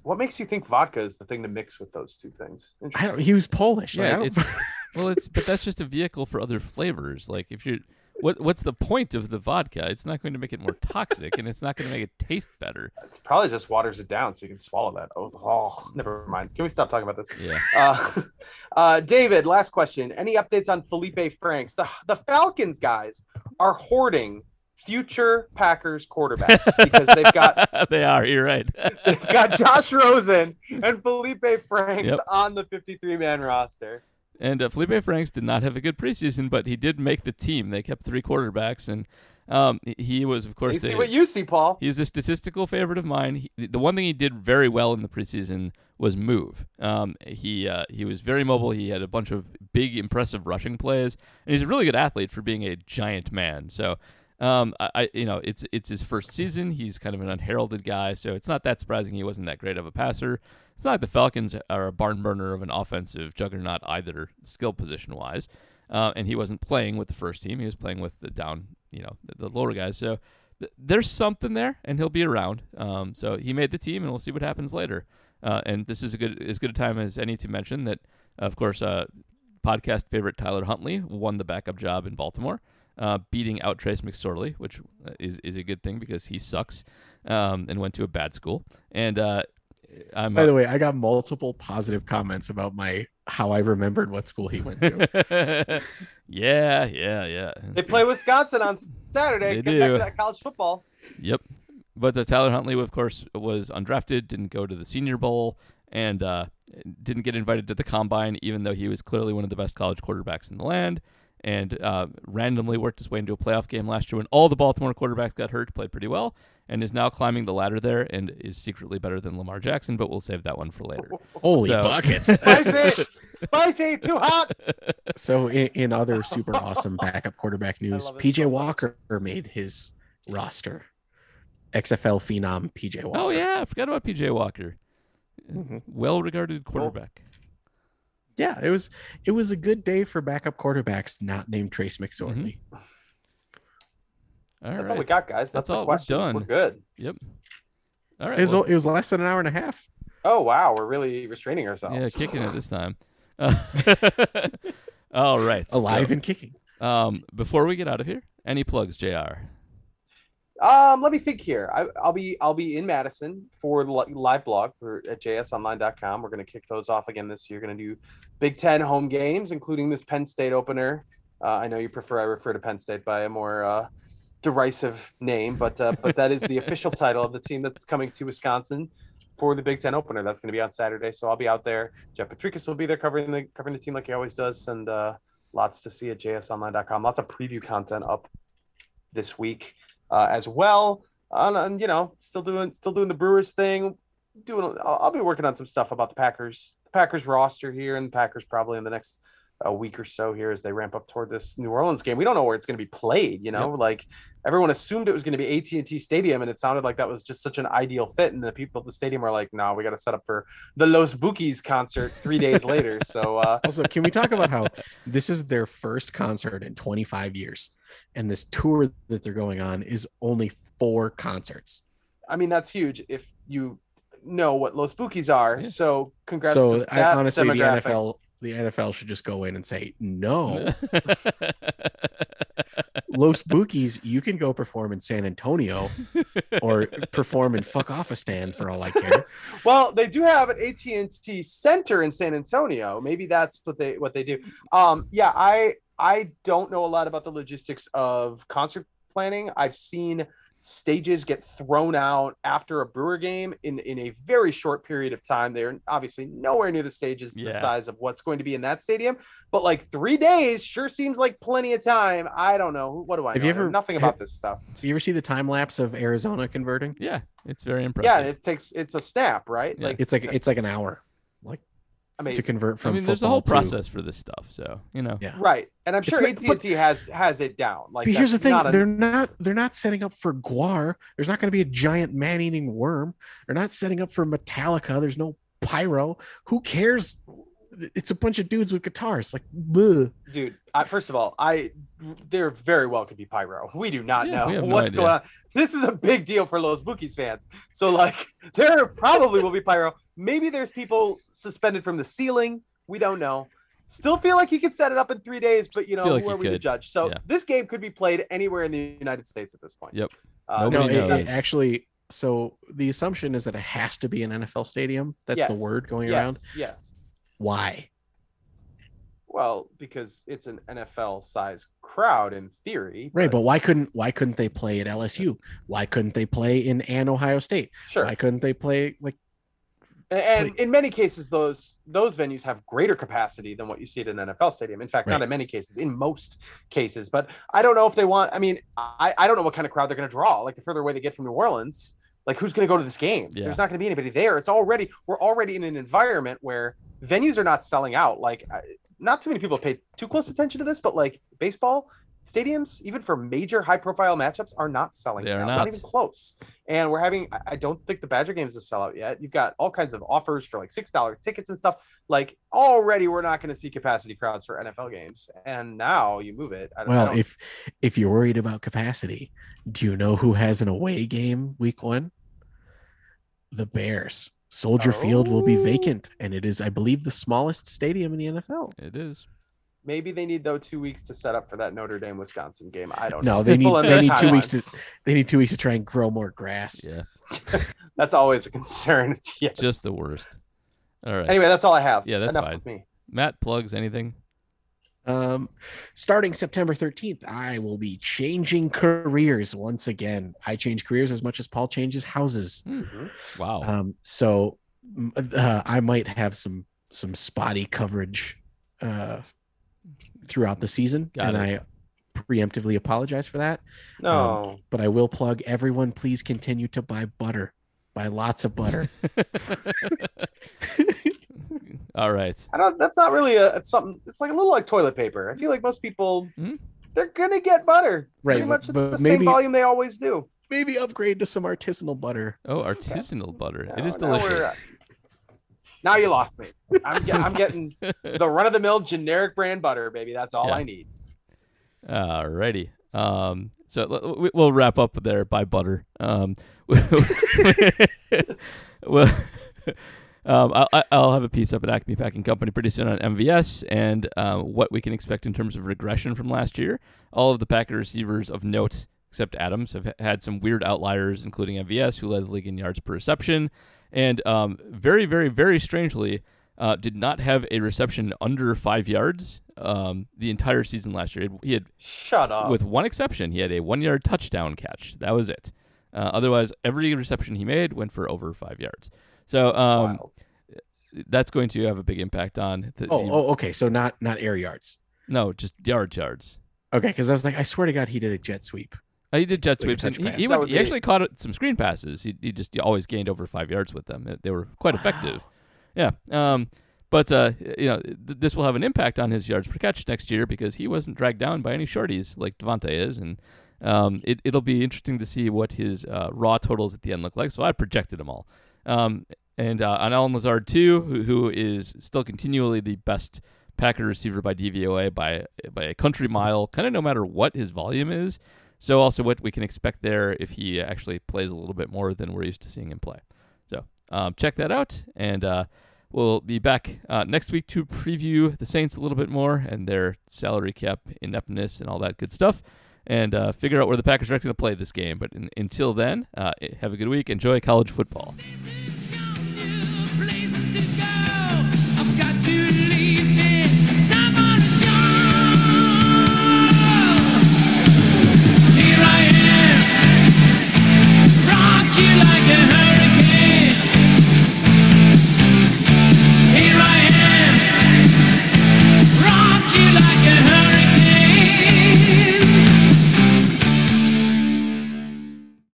What makes you think vodka is the thing to mix with those two things? I don't. He was Polish. Yeah, I it's- <laughs> Well, it's but that's just a vehicle for other flavors. Like if you're, what what's the point of the vodka? It's not going to make it more toxic, and it's not going to make it taste better. It's probably just waters it down so you can swallow that. Oh, oh, never mind. Can we stop talking about this? Yeah. Uh, <laughs> uh, David, last question. Any updates on Felipe Franks? The the Falcons guys are hoarding future Packers quarterbacks because they've got <laughs> they are. You're right. <laughs> they've got Josh Rosen and Felipe Franks Yep. on the 53 man roster. And uh, Felipe Franks did not have a good preseason, but he did make the team. They kept three quarterbacks, and um, he- was, of course, You see a- what you see, Paul. He's a statistical favorite of mine. He, the one thing he did very well in the preseason was move. Um, he uh, he was very mobile. He had a bunch of big, impressive rushing plays, and he's a really good athlete for being a giant man. So, um, I, I you know it's it's his first season. He's kind of an unheralded guy, so it's not that surprising he wasn't that great of a passer. It's not like the Falcons are a barn burner of an offensive juggernaut either, skill position wise. Uh, and he wasn't playing with the first team. He was playing with the down, you know, the, the lower guys. So th- there's something there, and he'll be around. Um, so he made the team, and we'll see what happens later. Uh, and this is a good as good a time as any to mention that, of course, uh, podcast favorite Tyler Huntley won the backup job in Baltimore, uh, beating out Trace McSorley, which uh, is is a good thing because he sucks um, and went to a bad school. And uh, I'm By the way, I got multiple positive comments about my how I remembered what school he went to. <laughs> yeah, yeah, yeah. They play Wisconsin on Saturday. They Get back do. to that college football. Yep. But uh, Tyler Huntley, of course, was undrafted, didn't go to the Senior Bowl, and uh, didn't get invited to the combine, even though he was clearly one of the best college quarterbacks in the land. And uh, randomly worked his way into a playoff game last year when all the Baltimore quarterbacks got hurt, played pretty well, and is now climbing the ladder there and is secretly better than Lamar Jackson. But we'll save that one for later. <laughs> Holy So- buckets! <laughs> Spicy, spicy, too hot. <laughs> so in, in other super awesome backup quarterback news, PJ so much. Walker made his roster. XFL phenom PJ Walker. Oh yeah, I forgot about PJ Walker, Mhm. well-regarded quarterback. Yeah, it was it was a good day for backup quarterbacks not named Trace McSorley. All That's right. all we got, guys. That's, That's the all. We're done. We're good. Yep. All right. It was well- it was less than an hour and a half. Oh wow, we're really restraining ourselves. Yeah, kicking it this <laughs> time. Uh, <laughs> all right. Alive so, and kicking. um, before we get out of here, any plugs, Jr. Um, let me think here. I, I'll be I'll be in Madison for the live blog for at jsonline.com. We're going to kick those off again this year. Going to do Big Ten home games, including this Penn State opener. Uh, I know you prefer I refer to Penn State by a more uh, derisive name, but uh, but that is the <laughs> official title of the team that's coming to Wisconsin for the Big Ten opener. That's going to be on Saturday, so I'll be out there. Jeff Potrykus will be there covering the covering the team like he always does, and uh, lots to see at jsonline.com. Lots of preview content up this week uh, as well. And, and, you know, still doing still doing the Brewers thing. Doing, I'll, I'll be working on some stuff about the Packers, the Packers roster here, and the Packers probably in the next uh, week or so here as they ramp up toward this New Orleans game. We don't know where it's going to be played. You know, like everyone assumed it was going to be AT and T Stadium, and it sounded like that was just such an ideal fit. And the people at the stadium are like, "No, we got to set up for the Los Bukis concert three days later." <laughs> So uh, Also, can we talk about how this is their first concert in 25 years, and this tour that they're going on is only four concerts. I mean, that's huge if you know what Los Bukis are. Yeah. So congrats. so to I, honestly, the. NFL, the NFL should just go in and say no. <laughs> Los Bukis, you can go perform in San Antonio or perform in fuck off a stand for all I care. <laughs> Well, they do have an AT&T Center in San Antonio. Maybe that's what they what they do. Um, yeah, I I don't know a lot about the logistics of concert planning. I've seen stages get thrown out after a Brewer game in in a very short period of time. They're obviously nowhere near the stages the size of what's going to be in that stadium, but like three days sure seems like plenty of time. I don't know. What do I Have know? you I know ever- nothing about this stuff. Do you ever see the time lapse of Arizona converting? yeah, it's very impressive. Yeah, it takes it's a snap, right? Yeah. Like It's like it's like an hour, like amazing. to convert from. I from. mean, there's a whole football to- process for this stuff, so you know. Yeah. Right, and I'm sure like- AT but- and T has has it down. Like, but here's the thing: not a- they're not they're not setting up for GWAR. There's not going to be a giant man-eating worm. They're not setting up for Metallica. There's no pyro. Who cares? It's a bunch of dudes with guitars. Like, bleh. dude. I, first of all, I there very well could be pyro. We do not Yeah, know have no what's going on. This is a big deal for Los Bukis fans. So like, <laughs> there probably will be pyro. Maybe there's people suspended from the ceiling. We don't know. Still feel like he could set it up in three days, but you know, Feel like who are we to judge? So Yeah. this game could be played anywhere in the United States at this point. Yep. Uh, Nobody no, it- knows. it actually. So the assumption is that it has to be an NFL stadium. That's the word going yes, around. Yes. Why? Well, because it's an NFL size crowd in theory. Right, but why couldn't why couldn't they play at LSU? Why couldn't they play in Ann Ohio State? sure. Why couldn't they play like And, and in many cases, those those venues have greater capacity than what you see at an NFL stadium. In fact, not in many cases, in most cases. But I don't know if they want. I mean, I, I don't know what kind of crowd they're going to draw. Like the further away they get from New Orleans, like who's going to go to this game? Yeah. There's not going to be anybody there. It's already we're already in an environment where venues are not selling out. Like not too many people pay too close attention to this, but like baseball stadiums, even for major high profile matchups, are not selling They are out. not. even close. And we're having, I- I don't think the Badger game is a sellout yet. You've got all kinds of offers for like $6 tickets and stuff. Like already we're not going to see capacity crowds for NFL games. And now you move it. I don't, I well, don't- if if you're worried about capacity, do you know who has an away game week 1? The Bears. Soldier Field will be Oh. vacant and it is I believe the smallest stadium in the NFL. It is. Maybe they need though two weeks to set up for that Notre Dame Wisconsin game. I don't No, know. they need People they need 2 weeks to they need 2 weeks to try and grow more grass. Yeah. <laughs> That's always a concern. <laughs> yes. Just the worst. All right. Anyway, that's all I have. Yeah, that's Enough fine. me. Matt plugs anything? Um, starting September 13th, I will be changing careers once again. I change careers as much as Paul changes houses. Wow. Um, so uh, I might have some some spotty coverage uh, throughout the season, Got and it. I preemptively apologize for that. No. But I will plug everyone. Please continue to buy butter. Buy lots of butter. <laughs> <laughs> All right. I don't. That's not really a. It's something. It's like a little like toilet paper. I feel like most people, Mhm. they're gonna get butter. Right, Pretty much at but the maybe- same volume they always do. Maybe upgrade to some artisanal butter. Oh, artisanal butter. it Now- is now we're- delicious. Now you lost me. I'm, get, I'm <laughs> getting the run of the mill generic brand butter, baby. That's all Yeah. I need. Alrighty. Um, so we- we'll wrap up there by butter. Um, <laughs> well, um, I- I- I'll have a piece up at Acme Packing Company pretty soon on MVS and um, what we can expect in terms of regression from last year. All of the Packer receivers of note, except Adams, have had some weird outliers, including MVS, who led the league in yards per reception, and um, very, very, very strangely. Uh, did not have a reception under five yards um, the entire season last year. He had Shut up. with one exception, he had a one yard touchdown catch. That was it. Uh, otherwise, every reception he made went for over five yards. So um, Wild. that's going to have a big impact on. The, Oh, the- oh, okay. So not not air yards. no, just yard yards. Okay, because I was like, I swear to God, he did a jet sweep. Uh, he did jet Like sweeps, and he, he, would- would he actually caught some screen passes. He, he just he always gained over five yards with them. They were quite effective. Yeah. Um, but uh, you know, th- this will have an impact on his yards per catch next year because he wasn't dragged down by any shorties like Davante is, and um, it, it'll be interesting to see what his uh, raw totals at the end look like. So I projected them all. Um, and uh, on Allen Lazard too, who, who is still continually the best Packer receiver by DVOA by by a country mile, kind of no matter what his volume is. So also what we can expect there if he actually plays a little bit more than we're used to seeing him play. So um, check that out, and uh, we'll be back uh, next week to preview the Saints a little bit more and their salary cap ineptness and all that good stuff, and uh, figure out where the Packers are going to play this game. But in, until then, uh, have a good week. Enjoy college football. you